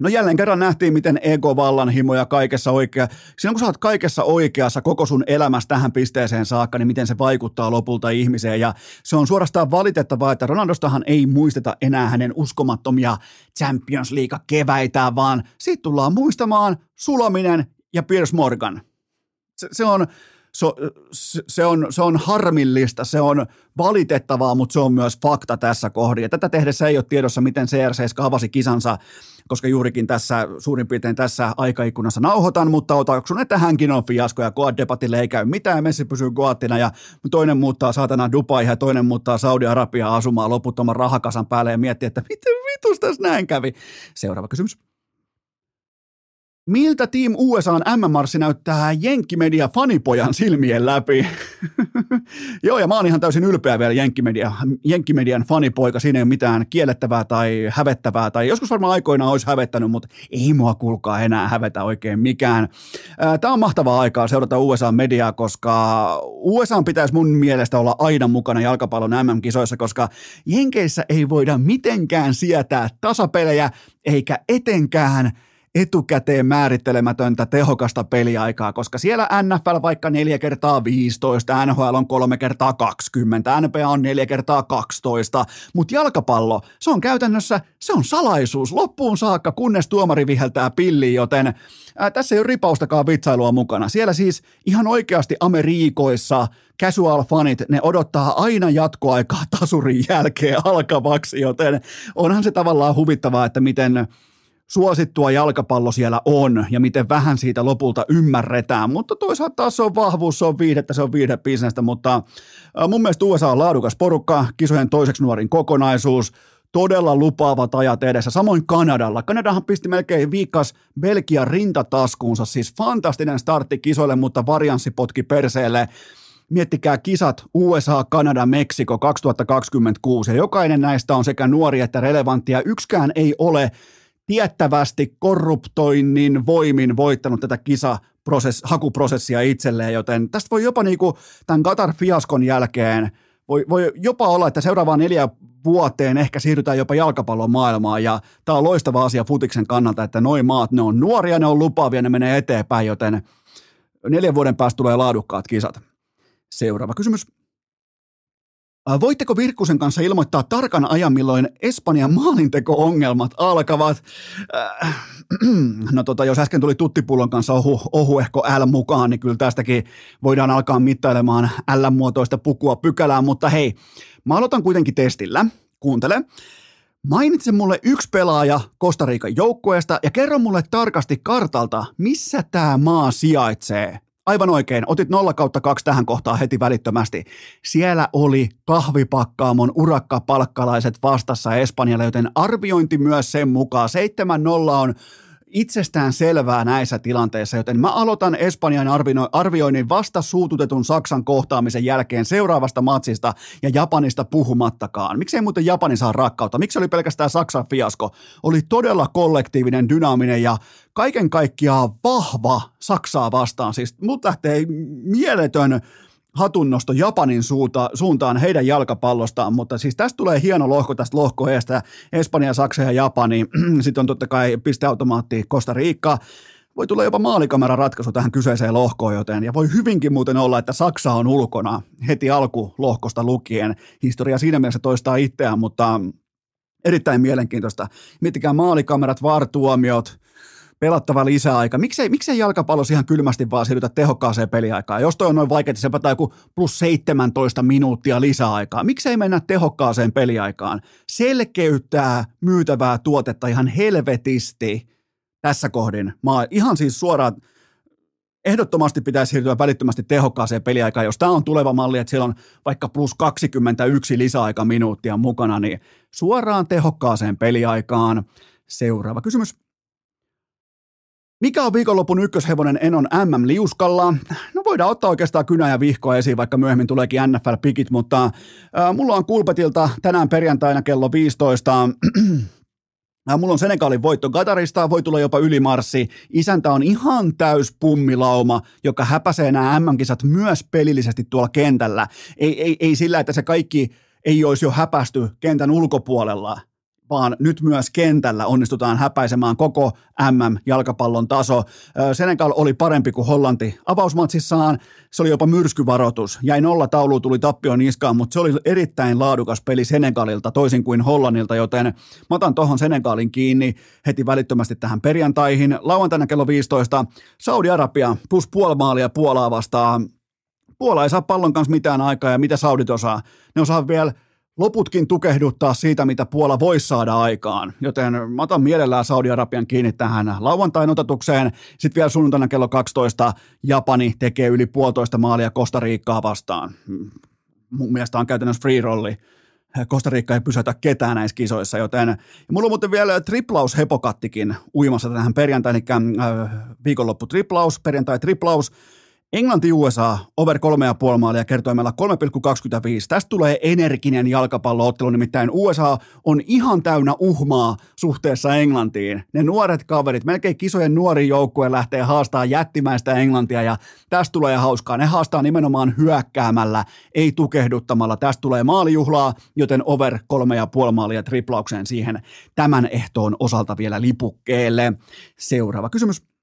No jälleen kerran nähtiin, miten ego vallanhimo ja kaikessa oikea. Silloin kun sä oot kaikessa oikeassa koko sun elämässä tähän pisteeseen saakka, niin miten se vaikuttaa lopulta ihmiseen. Ja se on suorastaan valitettavaa, että Ronaldostahan ei muisteta enää hänen uskomattomia Champions League keväitä, vaan siitä tullaan muistamaan Sulaminen ja Piers Morgan. Se, se on se, se, on, se on harmillista, se on valitettavaa, mutta se on myös fakta tässä kohdassa. Ja tätä tehdessä ei ole tiedossa, miten CR7 avasi kisansa, koska juurikin tässä suurin piirtein tässä aikaikkunassa nauhoitan, mutta otaksun, että hänkin on fiasko ja Goat-debatille ei käy mitään, Messi pysyy Goattina ja toinen muuttaa saatana Dubai ja toinen muuttaa Saudi-Arabia asumaan loputtoman rahakasan päälle ja miettii, että miten vitus tässä näin kävi. Seuraava kysymys. Miltä Team USAn M-marssi näyttää Jenkkimedia fanipojan silmien läpi? Joo, ja mä oon ihan täysin ylpeä vielä Jenkkimedia, Jenkkimedian fanipoika. Siinä ei ole mitään kiellettävää tai hävettävää, tai joskus varmaan aikoina olisi hävettänyt, mutta ei mua kuulkaa enää hävetä oikein mikään. Tämä on mahtavaa aikaa seurata USA-mediaa, koska USA pitäisi mun mielestä olla aina mukana jalkapallon MM-kisoissa, koska Jenkeissä ei voida mitenkään sietää tasapelejä, eikä etenkään – etukäteen määrittelemätöntä tehokasta peliaikaa, koska siellä NFL vaikka 4 kertaa 15, NHL on 3 kertaa 20, NBA on 4 kertaa 12, mutta jalkapallo, se on käytännössä, se on salaisuus loppuun saakka, kunnes tuomari viheltää pilliin, joten ää, tässä ei ole ripaustakaan vitsailua mukana. Siellä siis ihan oikeasti Ameriikoissa casual fanit, ne odottaa aina jatkoaikaa tasurin jälkeen alkavaksi, joten onhan se tavallaan huvittavaa, että miten suosittua jalkapallo siellä on ja miten vähän siitä lopulta ymmärretään, mutta toisaalta taas se on vahvuus, se on viihdettä, se on viihdebisnestä, mutta mun mielestä USA on laadukas porukka, kisojen toiseksi nuorin kokonaisuus, todella lupaavat ajat edessä. Samoin Kanadalla. Kanadahan pisti melkein viikas Belgian rintataskuunsa, siis fantastinen startti kisoille, mutta varianssi potki perseelle. Miettikää kisat USA, Kanada, Meksiko 2026 ja jokainen näistä on sekä nuori että relevantti ja yksikään ei ole tiettävästi korruptoinnin voimin voittanut tätä kisa prosess, hakuprosessia itselleen, joten tästä voi jopa niinku tämän Qatar-fiaskon jälkeen, voi, voi jopa olla, että seuraavaan neljä vuoteen ehkä siirrytään jopa jalkapallon maailmaan ja tämä on loistava asia futiksen kannalta, että noin maat, ne on nuoria, ne on lupaavia, ne menee eteenpäin, joten neljän vuoden päästä tulee laadukkaat kisat. Seuraava kysymys. Voitteko Virkkusen kanssa ilmoittaa tarkan ajan, milloin Espanjan maalinteko-ongelmat alkavat? No tota, jos äsken tuli tuttipullon kanssa ohu, ohuehko L mukaan, niin kyllä tästäkin voidaan alkaa mittailemaan L-muotoista pukua pykälään, mutta hei, mä aloitan kuitenkin testillä. Kuuntele. Mainitse mulle yksi pelaaja Kostariikan joukkueesta ja kerro mulle tarkasti kartalta, missä tämä maa sijaitsee. Aivan oikein, otit 0 kautta 2 tähän kohtaan heti välittömästi. Siellä oli kahvipakkaamon urakkapalkkalaiset vastassa Espanjalle, joten arviointi myös sen mukaan. 7-0 on itsestään selvää näissä tilanteissa, joten mä aloitan Espanjan arvioinnin vasta suututetun Saksan kohtaamisen jälkeen seuraavasta matsista ja Japanista puhumattakaan. Miksei muuten Japani saa rakkautta? Miksi oli pelkästään Saksan fiasko? Oli todella kollektiivinen, dynaaminen ja kaiken kaikkiaan vahva Saksaa vastaan. Siis mut lähtee mieletön hatunnosto Japanin suunta, suuntaan heidän jalkapallostaan, mutta siis tästä tulee hieno lohko tästä lohkoeesta, Espanja, Saksa ja Japani, sitten on totta kai pisteautomaatti Costa Rica, voi tulla jopa maalikameran ratkaisu tähän kyseiseen lohkoon, joten ja voi hyvinkin muuten olla, että Saksa on ulkona heti alkulohkosta lukien. Historia siinä mielessä toistaa itseään, mutta erittäin mielenkiintoista. Miettikää maalikamerat, vartuomiot, pelattava lisäaika. Miksei, miksei jalkapallossa ihan kylmästi vaan siirrytä tehokkaaseen peliaikaan? Jos toi on noin vaikeaa, se joku plus 17 minuuttia lisäaikaa. Miksei mennä tehokkaaseen peliaikaan? Selkeyttää myytävää tuotetta ihan helvetisti tässä kohdin. Mä ihan siis suoraan ehdottomasti pitäisi siirtyä välittömästi tehokkaaseen peliaikaan. Jos tämä on tuleva malli, että siellä on vaikka plus 21 lisäaika minuuttia mukana, niin suoraan tehokkaaseen peliaikaan. Seuraava kysymys. Mikä on viikonlopun ykköshevonen Enon MM-liuskalla? No voidaan ottaa oikeastaan kynä ja vihkoa esiin, vaikka myöhemmin tuleekin NFL-pikit, mutta äh, mulla on Kulpetilta tänään perjantaina kello 15 Mulla on Senegalin voitto Katarista, voi tulla jopa ylimarssi. Isäntä on ihan täys pummilauma, joka häpäsee nämä MM-kisat myös pelillisesti tuolla kentällä. Ei, ei, ei sillä, että se kaikki ei olisi jo häpästy kentän ulkopuolella, vaan nyt myös kentällä onnistutaan häpäisemään koko MM-jalkapallon taso. Senegal oli parempi kuin Hollanti avausmatsissaan, se oli jopa myrskyvaroitus. Jäi nolla taulu, tuli tappio niskaan, mutta se oli erittäin laadukas peli Senegalilta, toisin kuin Hollannilta, joten mä otan tuohon Senegalin kiinni heti välittömästi tähän perjantaihin. Lauantaina kello 15 Saudi-Arabia plus puoli maalia Puolaa vastaan. Puola ei saa pallon kanssa mitään aikaa ja mitä Saudit osaa? Ne osaa vielä loputkin tukehduttaa siitä, mitä Puola voisi saada aikaan. Joten mä otan mielellään Saudi-Arabian kiinni tähän lauantain otetukseen. Sitten vielä sunnuntaina kello 12 Japani tekee yli puolitoista maalia Costa Ricaa vastaan. Mun mielestä on käytännössä free rolli. Costa Rica ei pysäytä ketään näissä kisoissa, joten ja mulla on muuten vielä triplaus hepokattikin uimassa tähän perjantai, eli äh, viikonloppu triplaus, perjantai triplaus, Englanti-USA over 3,5 maalia kertoimella 3,25. Tästä tulee energinen jalkapalloottelu, nimittäin USA on ihan täynnä uhmaa suhteessa Englantiin. Ne nuoret kaverit, melkein kisojen nuori joukkue lähtee haastaa jättimäistä Englantia ja tästä tulee hauskaa. Ne haastaa nimenomaan hyökkäämällä, ei tukehduttamalla. Tästä tulee maalijuhlaa, joten over 3,5 maalia triplaukseen siihen tämän ehtoon osalta vielä lipukkeelle. Seuraava kysymys.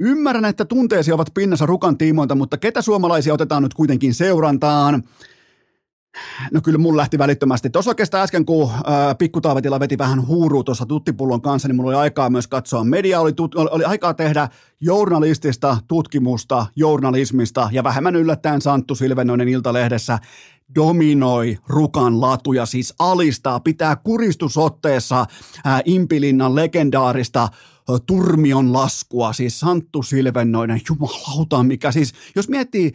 Ymmärrän, että tunteesi ovat pinnassa rukan tiimoilta, mutta ketä suomalaisia otetaan nyt kuitenkin seurantaan? No kyllä mun lähti välittömästi. Tuossa oikeastaan äsken, kun Pikkutaavetilla veti vähän huuruu tuossa tuttipullon kanssa, niin mulla oli aikaa myös katsoa media, oli, tut, oli aikaa tehdä journalistista tutkimusta, journalismista ja vähemmän yllättäen Santtu Silvenoinen Iltalehdessä dominoi rukan latuja, siis alistaa, pitää kuristusotteessa ää, Impilinnan legendaarista turmion laskua, siis Santtu Silvennoinen, jumalauta mikä siis, jos miettii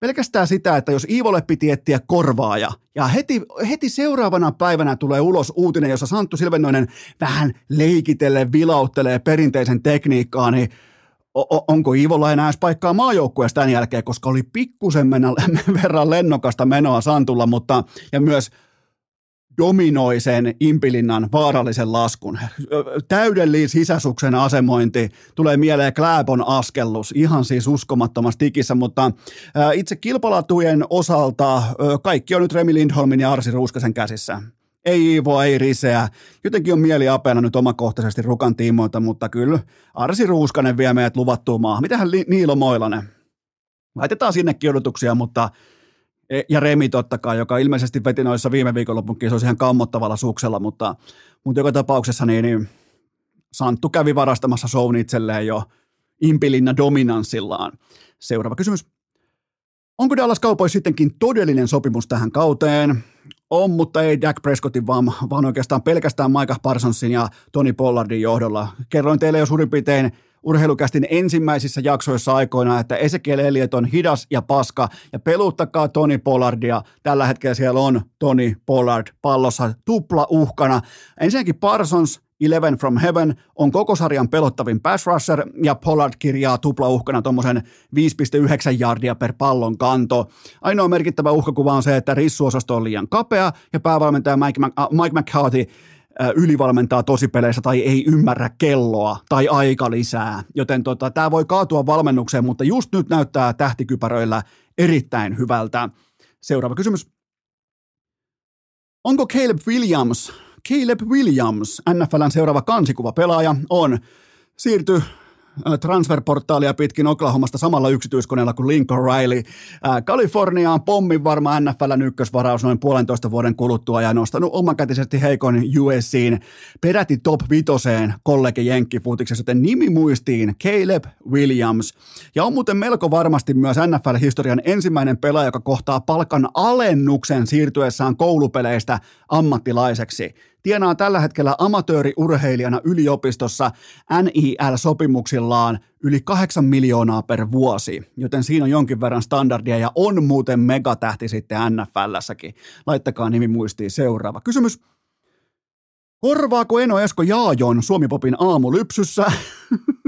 pelkästään sitä, että jos Iivolle piti etsiä korvaaja, ja heti, heti seuraavana päivänä tulee ulos uutinen, jossa Santtu Silvennoinen vähän leikitelle, vilauttelee perinteisen tekniikkaa, niin onko Iivolla enää paikkaa maajoukkueessa tämän jälkeen, koska oli pikkusen mennä, verran lennokasta menoa Santulla, mutta ja myös dominoi sen Impilinnan vaarallisen laskun. Täydellinen sisäsuksen asemointi. Tulee mieleen Kläbon askellus. Ihan siis uskomattomasti tikissä, mutta itse kilpalatujen osalta kaikki on nyt Remi Lindholmin ja Arsi Ruuskasen käsissä. Ei Iivoa, ei Riseä. Jotenkin on mieli apeana nyt omakohtaisesti Rukan tiimoilta, mutta kyllä Arsi Ruuskanen vie meidät luvattuun maahan. Mitähän Niilo Moilanen? Laitetaan sinnekin odotuksia, mutta E, ja Remi totta kai, joka ilmeisesti veti noissa viime viikonlopun kisoissa ihan kammottavalla suksella, mutta, mutta joka tapauksessa niin, niin Santtu kävi varastamassa shown itselleen jo impilinna dominanssillaan. Seuraava kysymys. Onko Dallas Cowboys sittenkin todellinen sopimus tähän kauteen? On, mutta ei Dak Prescottin, vaan, vaan oikeastaan pelkästään Micah Parsonsin ja Tony Pollardin johdolla. Kerroin teille jo suurin piirtein urheilukästin ensimmäisissä jaksoissa aikoina, että Ezekiel Elliot on hidas ja paska, ja peluttakaa Tony Pollardia. Tällä hetkellä siellä on Tony Pollard pallossa tupla uhkana. Ensinnäkin Parsons, Eleven from Heaven on koko sarjan pelottavin pass rusher ja Pollard kirjaa tupla uhkana tuommoisen 5,9 jardia per pallon kanto. Ainoa merkittävä uhkakuva on se, että rissuosasto on liian kapea ja päävalmentaja Mike, Mike McCarthy ylivalmentaa tosipeleissä tai ei ymmärrä kelloa tai aika lisää. Joten tota, tämä voi kaatua valmennukseen, mutta just nyt näyttää tähtikypäröillä erittäin hyvältä. Seuraava kysymys. Onko Caleb Williams, Caleb Williams, NFLn seuraava kansikuva pelaaja, on siirty transferportaalia pitkin Oklahomasta samalla yksityiskoneella kuin Lincoln Riley. Kalifornia on pommin varma NFLn ykkösvaraus noin puolentoista vuoden kuluttua ja nostanut omakätisesti heikon USCin peräti top vitoseen kollegi jenkkifutiksessa, joten nimi muistiin Caleb Williams. Ja on muuten melko varmasti myös NFL-historian ensimmäinen pelaaja, joka kohtaa palkan alennuksen siirtyessään koulupeleistä ammattilaiseksi tienaa tällä hetkellä amatööriurheilijana yliopistossa NIL-sopimuksillaan yli 8 miljoonaa per vuosi, joten siinä on jonkin verran standardia ja on muuten megatähti sitten NFLssäkin. Laittakaa nimi muistiin seuraava. Kysymys. Korvaako Eno Esko Jaajon Suomipopin aamulypsyssä?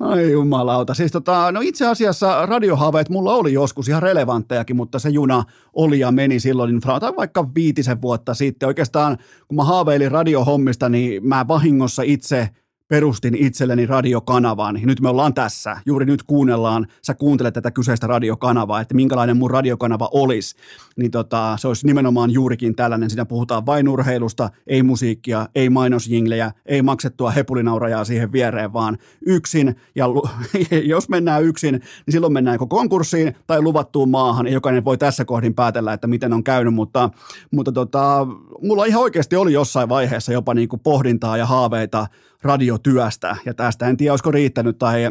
Ai jumalauta. Siis tota, no itse asiassa radiohaaveet mulla oli joskus ihan relevanttejakin, mutta se juna oli ja meni silloin, tai vaikka viitisen vuotta sitten. Oikeastaan kun mä haaveilin radiohommista, niin mä vahingossa itse – perustin itselleni radiokanavan ja nyt me ollaan tässä. Juuri nyt kuunnellaan, sä kuuntelet tätä kyseistä radiokanavaa, että minkälainen mun radiokanava olisi. Niin tota, se olisi nimenomaan juurikin tällainen. Siinä puhutaan vain urheilusta, ei musiikkia, ei mainosjinglejä, ei maksettua hepulinaurajaa siihen viereen, vaan yksin. Ja jos mennään yksin, niin silloin mennään joko konkurssiin tai luvattuun maahan. Ja jokainen voi tässä kohdin päätellä, että miten on käynyt, mutta, mutta tota, mulla ihan oikeasti oli jossain vaiheessa jopa niin kuin pohdintaa ja haaveita radiotyöstä, ja tästä en tiedä, olisiko riittänyt tai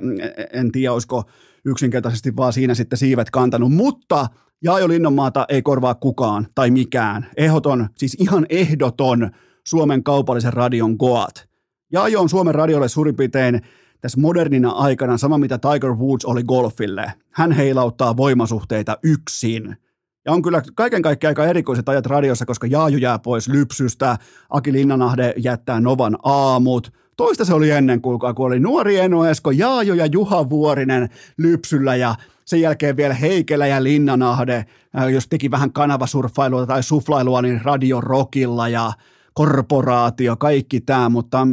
en tiedä, olisiko yksinkertaisesti vaan siinä sitten siivet kantanut, mutta Jaajo Linnonmaata ei korvaa kukaan tai mikään. Ehdoton, siis ihan ehdoton Suomen kaupallisen radion Goat. Jaajo on Suomen radiolle suurin piirtein tässä modernina aikana sama, mitä Tiger Woods oli golfille. Hän heilauttaa voimasuhteita yksin. Ja on kyllä kaiken kaikkiaan aika erikoiset ajat radiossa, koska Jaaju jää pois lypsystä, Aki Linnanahde jättää Novan aamut, Toista se oli ennen kuulkaa, kun oli nuori Eno Esko, Jaajo ja Juha Vuorinen lypsyllä ja sen jälkeen vielä Heikelä ja Linnanahde, jos teki vähän kanavasurfailua tai suflailua, niin Radio Rockilla ja korporaatio, kaikki tämä, mutta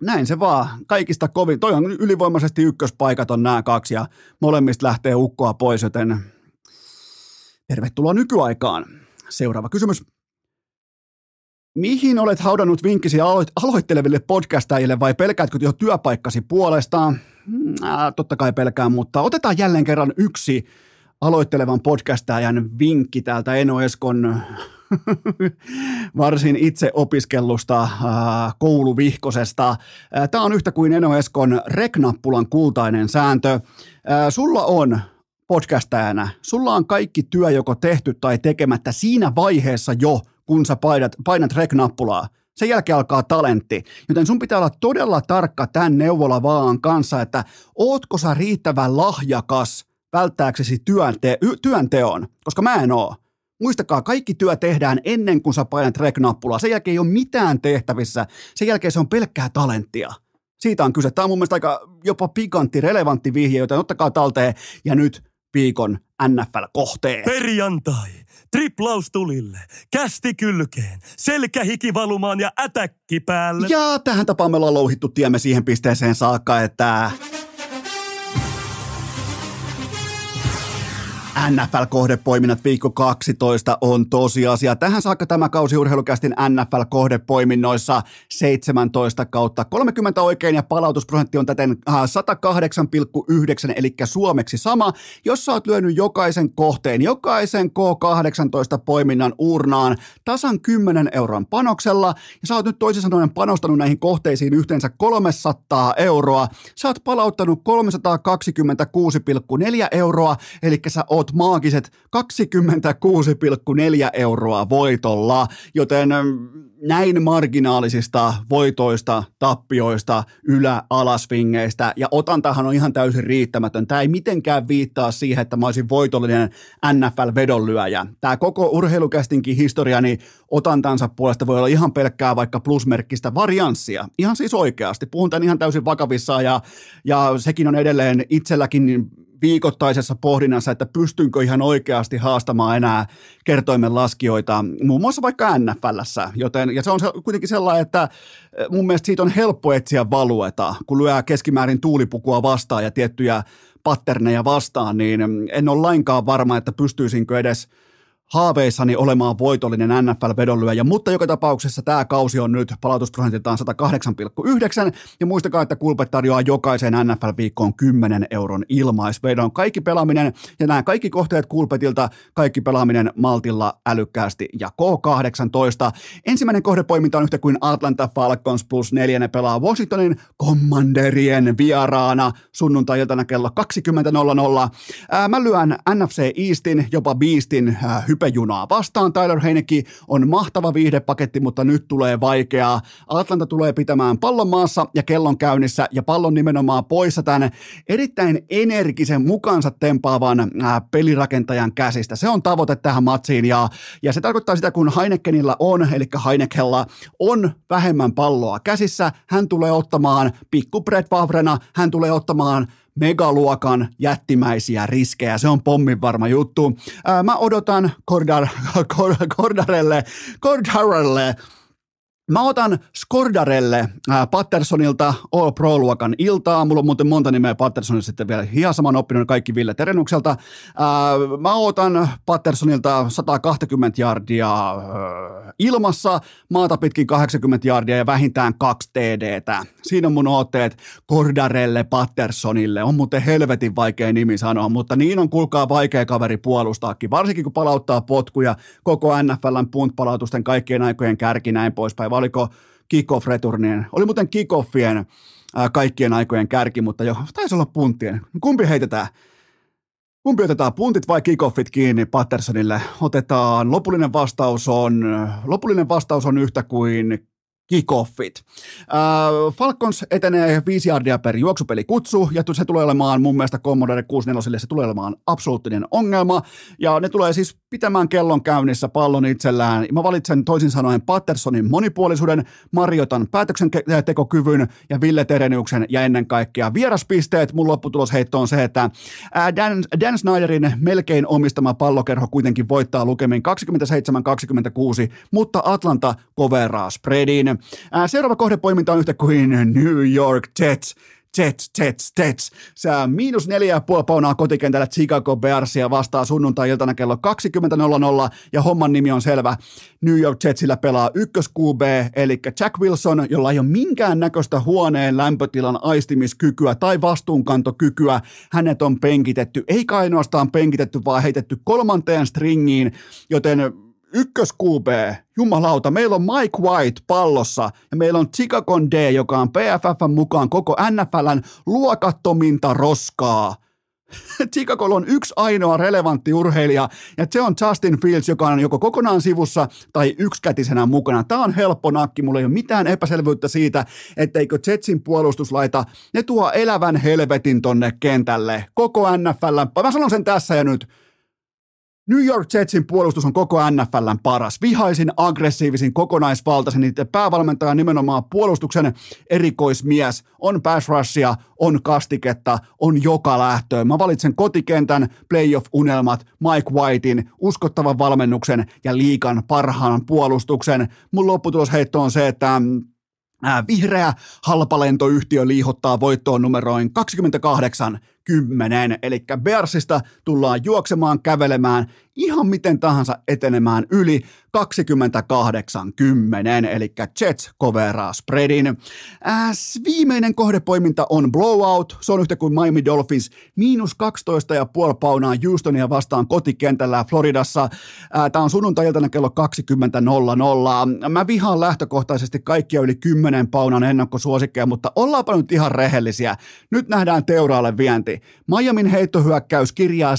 näin se vaan. Kaikista kovin. Toi on ylivoimaisesti ykköspaikat on nämä kaksi ja molemmista lähtee ukkoa pois, joten tervetuloa nykyaikaan. Seuraava kysymys. Mihin olet haudannut vinkkisi alo- aloitteleville podcastajille vai pelkäätkö jo työpaikkasi puolestaan? Mm, äh, totta kai pelkään, mutta otetaan jälleen kerran yksi aloittelevan podcastajan vinkki täältä Eno Eskon varsin itse opiskellusta äh, kouluvihkosesta. Äh, Tämä on yhtä kuin Eno Eskon reknappulan kultainen sääntö. Äh, sulla on podcastajana, sulla on kaikki työ joko tehty tai tekemättä siinä vaiheessa jo, kun sä painat, painat rek-nappulaa. Sen jälkeen alkaa talentti. Joten sun pitää olla todella tarkka tämän neuvola vaan kanssa, että ootko sä riittävän lahjakas välttääksesi työnte- työnteon, koska mä en oo. Muistakaa, kaikki työ tehdään ennen kuin sä painat rek-nappulaa. Sen jälkeen ei ole mitään tehtävissä. Sen jälkeen se on pelkkää talenttia. Siitä on kyse. Tämä on mun mielestä aika jopa pikantti, relevantti vihje, joten ottakaa talteen. Ja nyt viikon NFL-kohteen.
Perjantai. Triplaus tulille. Kästi kylkeen. Selkähiki valumaan ja ätäkki päälle.
Ja tähän tapaan me ollaan louhittu tiemme siihen pisteeseen saakka, että NFL-kohdepoiminnat viikko 12 on tosiasia. Tähän saakka tämä kausi urheilukästin NFL-kohdepoiminnoissa 17 kautta 30 oikein ja palautusprosentti on täten 108,9 eli suomeksi sama. Jos sä oot lyönyt jokaisen kohteen, jokaisen K18 poiminnan urnaan tasan 10 euron panoksella ja sä oot nyt toisin sanoen panostanut näihin kohteisiin yhteensä 300 euroa, sä oot palauttanut 326,4 euroa, eli sä oot maagiset 26,4 euroa voitolla, joten näin marginaalisista voitoista, tappioista, ylä-alasvingeistä, ja otantahan on ihan täysin riittämätön. Tämä ei mitenkään viittaa siihen, että mä olisin voitollinen NFL-vedonlyöjä. Tämä koko urheilukästinkin historia, niin otantansa puolesta voi olla ihan pelkkää vaikka plusmerkkistä varianssia. Ihan siis oikeasti. Puhun tämän ihan täysin vakavissaan, ja, ja sekin on edelleen itselläkin viikoittaisessa pohdinnassa, että pystynkö ihan oikeasti haastamaan enää kertoimen laskijoita, muun muassa vaikka NFLssä, joten, ja se on kuitenkin sellainen, että eh, mun mielestä siitä on helppo etsiä valueta, kun lyö keskimäärin tuulipukua vastaan ja tiettyjä patterneja vastaan, niin en ole lainkaan varma, että pystyisinkö edes – haaveissani olemaan voitollinen NFL-vedonlyöjä, mutta joka tapauksessa tämä kausi on nyt palautusprosentiltaan 108,9 ja muistakaa, että Kulpet tarjoaa jokaisen NFL-viikkoon 10 euron ilmaisvedon. Kaikki pelaaminen ja nämä kaikki kohteet Kulpetilta, kaikki pelaaminen maltilla älykkäästi ja K18. Ensimmäinen kohdepoiminta on yhtä kuin Atlanta Falcons plus neljänne pelaa Washingtonin Commanderien vieraana sunnuntai-iltana kello 20.00. mä lyön NFC Eastin, jopa Beastin äh, hypejunaa vastaan. Tyler Heineki on mahtava viihdepaketti, mutta nyt tulee vaikeaa. Atlanta tulee pitämään pallon maassa ja kellon käynnissä ja pallon nimenomaan poissa tämän erittäin energisen mukansa tempaavan äh, pelirakentajan käsistä. Se on tavoite tähän matsiin ja, ja se tarkoittaa sitä, kun Heinekenillä on, eli Heinekella on vähemmän palloa käsissä, hän tulee ottamaan pikku Brett Favrena, hän tulee ottamaan megaluokan jättimäisiä riskejä. Se on pommin varma juttu. Ää, mä odotan Kordar, Kordarelle, Kordarelle Mä otan Skordarelle äh, Pattersonilta All Pro-luokan iltaa. Mulla on muuten monta nimeä Pattersonilta sitten vielä. Mä oon oppinut kaikki Ville Terenukselta. Äh, mä otan Pattersonilta 120 jardia äh, ilmassa, maata pitkin 80 jardia ja vähintään kaksi TDtä. Siinä on mun ootteet Kordarelle Pattersonille. On muuten helvetin vaikea nimi sanoa, mutta niin on kuulkaa vaikea kaveri puolustaakin. Varsinkin kun palauttaa potkuja koko NFLn punt-palautusten kaikkien aikojen kärki näin poispäin oliko kickoff-returnien, oli muuten kickoffien ää, kaikkien aikojen kärki, mutta jo taisi olla puntien. Kumpi heitetään? Kumpi otetaan, puntit vai kickoffit kiinni Pattersonille? Otetaan, lopullinen vastaus on, lopullinen vastaus on yhtä kuin kickoffit. Äh, Falcons etenee 5 yardia per juoksupelikutsu, ja se tulee olemaan mun mielestä Commodore 64, se tulee olemaan absoluuttinen ongelma, ja ne tulee siis pitämään kellon käynnissä pallon itsellään. Mä valitsen toisin sanoen Pattersonin monipuolisuuden, Marjotan päätöksentekokyvyn ja Ville Tereniuksen ja ennen kaikkea vieraspisteet. Mun lopputulosheitto on se, että Dan, Dan Snyderin melkein omistama pallokerho kuitenkin voittaa lukemin 27-26, mutta Atlanta koveraa spreadin. Seuraava kohdepoiminta on yhtä kuin New York Jets. Jets, Jets, Jets. On miinus neljä ja puoli paunaa kotikentällä Chicago Bearsia vastaa sunnuntai-iltana kello 20.00 ja homman nimi on selvä. New York Jetsillä pelaa ykkös QB, eli Jack Wilson, jolla ei ole minkään näköistä huoneen lämpötilan aistimiskykyä tai vastuunkantokykyä. Hänet on penkitetty, eikä ainoastaan penkitetty, vaan heitetty kolmanteen stringiin, joten ykkös QB, jumalauta, meillä on Mike White pallossa ja meillä on Chicago D, joka on PFFn mukaan koko NFLn luokattominta roskaa. Chicago on yksi ainoa relevantti urheilija, ja se on Justin Fields, joka on joko kokonaan sivussa tai yksikätisenä mukana. Tämä on helppo nakki, mulla ei ole mitään epäselvyyttä siitä, etteikö Jetsin puolustuslaita, ne tuo elävän helvetin tonne kentälle. Koko NFL, mä sanon sen tässä ja nyt, New York Jetsin puolustus on koko NFLn paras. Vihaisin, aggressiivisin, kokonaisvaltaisen. Niiden päävalmentaja nimenomaan puolustuksen erikoismies. On pass rushia, on kastiketta, on joka lähtöön. Mä valitsen kotikentän, playoff-unelmat, Mike Whitein, uskottavan valmennuksen ja liikan parhaan puolustuksen. Mun lopputulosheitto on se, että mm, vihreä halpalentoyhtiö liihottaa voittoon numeroin 28 10. Eli Bearsista tullaan juoksemaan, kävelemään, ihan miten tahansa etenemään yli 28-10, eli Jets coveraa spreadin. Äs, viimeinen kohdepoiminta on blowout, se on yhtä kuin Miami Dolphins, miinus 12,5 paunaa Houstonia vastaan kotikentällä Floridassa. Tämä on sunnuntai-iltana kello 20.00. Mä vihaan lähtökohtaisesti kaikkia yli 10 paunan ennakkosuosikkeja, mutta ollaanpa nyt ihan rehellisiä. Nyt nähdään teuraalle vienti. Miamin heittohyökkäys kirjaa 7,9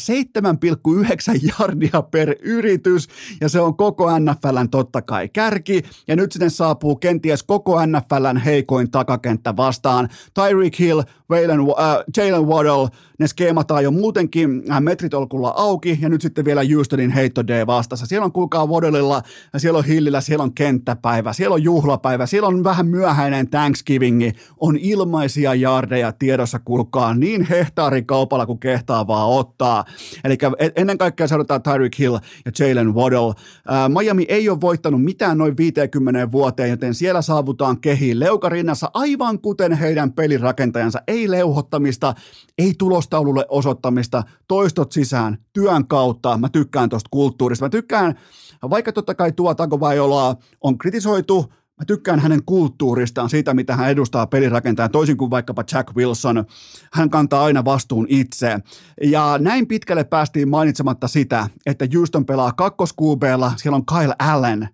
jardia per yritys, ja se on koko NFLn totta kai kärki, ja nyt sinne saapuu kenties koko NFLn heikoin takakenttä vastaan. Tyreek Hill, Waylon, äh, Jalen Waddle, ne skeemataan jo muutenkin äh, metritolkulla auki, ja nyt sitten vielä Houstonin heitto D vastassa. Siellä on kuulkaa Waddleilla, ja siellä on Hillillä, siellä on kenttäpäivä, siellä on juhlapäivä, siellä on vähän myöhäinen Thanksgivingi, on ilmaisia jardeja tiedossa, kuulkaa, niin hehtaarikaupalla kuin kehtaa vaan ottaa. Eli ennen kaikkea seurataan Tyreek Hill ja Jalen Waddle. Äh, Miami ei ole voittanut mitään noin 50 vuoteen, joten siellä saavutaan kehiin leukarinnassa aivan kuten heidän pelirakentajansa. Ei leuhottamista, ei tulostaululle osoittamista, toistot sisään, työn kautta. Mä tykkään tuosta kulttuurista. Mä tykkään, vaikka totta kai tuo Tagovaiolaa on kritisoitu, Mä tykkään hänen kulttuuristaan, siitä mitä hän edustaa pelirakentajan, toisin kuin vaikkapa Jack Wilson. Hän kantaa aina vastuun itse. Ja näin pitkälle päästiin mainitsematta sitä, että Houston pelaa kakkoskuubeella, siellä on Kyle Allen.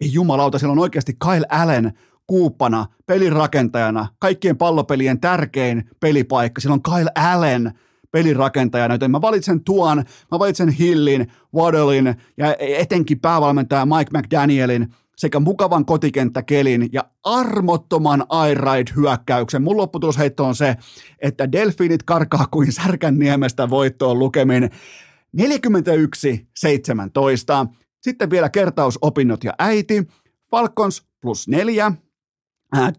Ei jumalauta, siellä on oikeasti Kyle Allen kuuppana, pelirakentajana, kaikkien pallopelien tärkein pelipaikka. Siellä on Kyle Allen pelirakentajana, joten mä valitsen tuon, mä valitsen Hillin, Waddlein ja etenkin päävalmentaja Mike McDanielin sekä mukavan kotikenttäkelin ja armottoman airide-hyökkäyksen. Mun lopputulosheitto on se, että delfiinit karkaa kuin Särkänniemestä voittoon lukemin 41-17. Sitten vielä kertausopinnot ja äiti. Falcons plus neljä,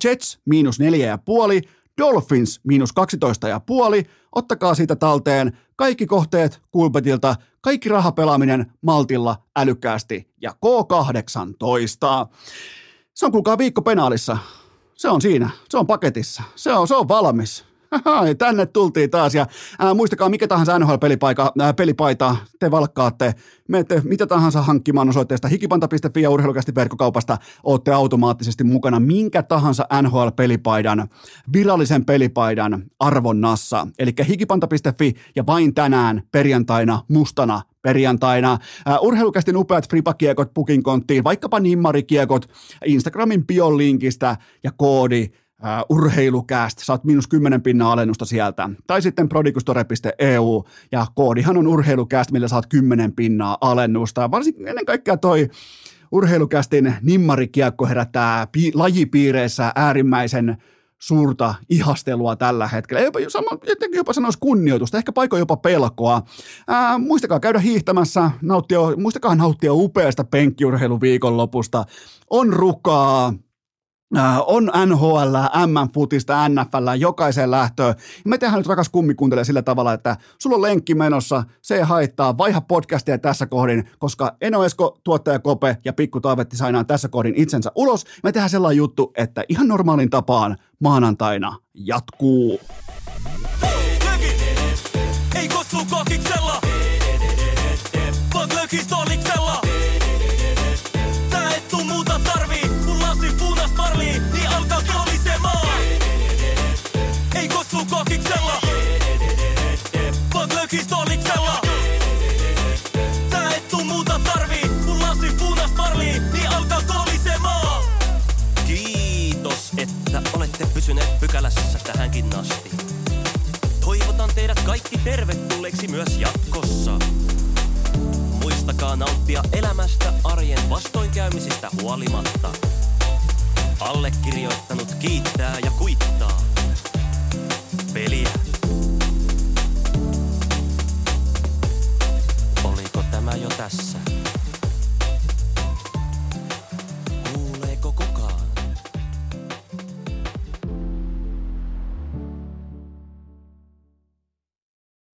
Jets miinus neljä ja puoli, Dolphins miinus 12 ja puoli. Ottakaa siitä talteen kaikki kohteet Kulpetilta, kaikki rahapelaaminen maltilla, älykkäästi ja K18. Se on kuulkaa viikko penaalissa. Se on siinä, se on paketissa, se on, se on valmis. Tänne tultiin taas ja ää, muistakaa mikä tahansa NHL-pelipaita, te valkkaatte, menette mitä tahansa hankkimaan osoitteesta hikipanta.fi ja urheilukästi verkkokaupasta, olette automaattisesti mukana minkä tahansa NHL-pelipaidan, virallisen pelipaidan arvonnassa. Eli hikipanta.fi ja vain tänään perjantaina mustana perjantaina. Uh, urheilukästin upeat fripakiekot pukin konttiin, vaikkapa nimmarikiekot Instagramin biolinkistä ja koodi uh, urheilukääst, saat miinus 10 pinnaa alennusta sieltä. Tai sitten prodigustore.eu ja koodihan on urheilukääst, millä saat 10 pinnaa alennusta. Varsinkin ennen kaikkea toi urheilukästin nimmarikiekko herättää pi- lajipiireissä äärimmäisen suurta ihastelua tällä hetkellä. Jopa, jotenkin jopa sanoisi kunnioitusta, ehkä paikoin jopa pelkoa. Ää, muistakaa käydä hiihtämässä, nauttia, muistakaa nauttia upeasta penkkiurheiluviikonlopusta. On rukaa, on NHL, M-futista, NFL, jokaiseen lähtöön. Me tehdään nyt rakas kummikuuntelija sillä tavalla, että sulla on lenkki menossa, se ei haittaa, vaiha podcastia tässä kohdin, koska Eno Esko, tuottaja Kope ja Pikku Taavetti sainaan tässä kohdin itsensä ulos. Me tehdään sellainen juttu, että ihan normaalin tapaan maanantaina jatkuu. Ei kossu
Kistoliksella. Tää et tuu muuta tarvii, kun lasi punas marlii, niin alkaa kolisemaan. Kiitos, että olette pysyneet pykälässä tähänkin asti. Toivotan teidät kaikki tervetulleeksi myös jatkossa. Muistakaa nauttia elämästä arjen vastoinkäymisistä huolimatta. Allekirjoittanut kiittää ja kuittaa. Peliä.
Tässä.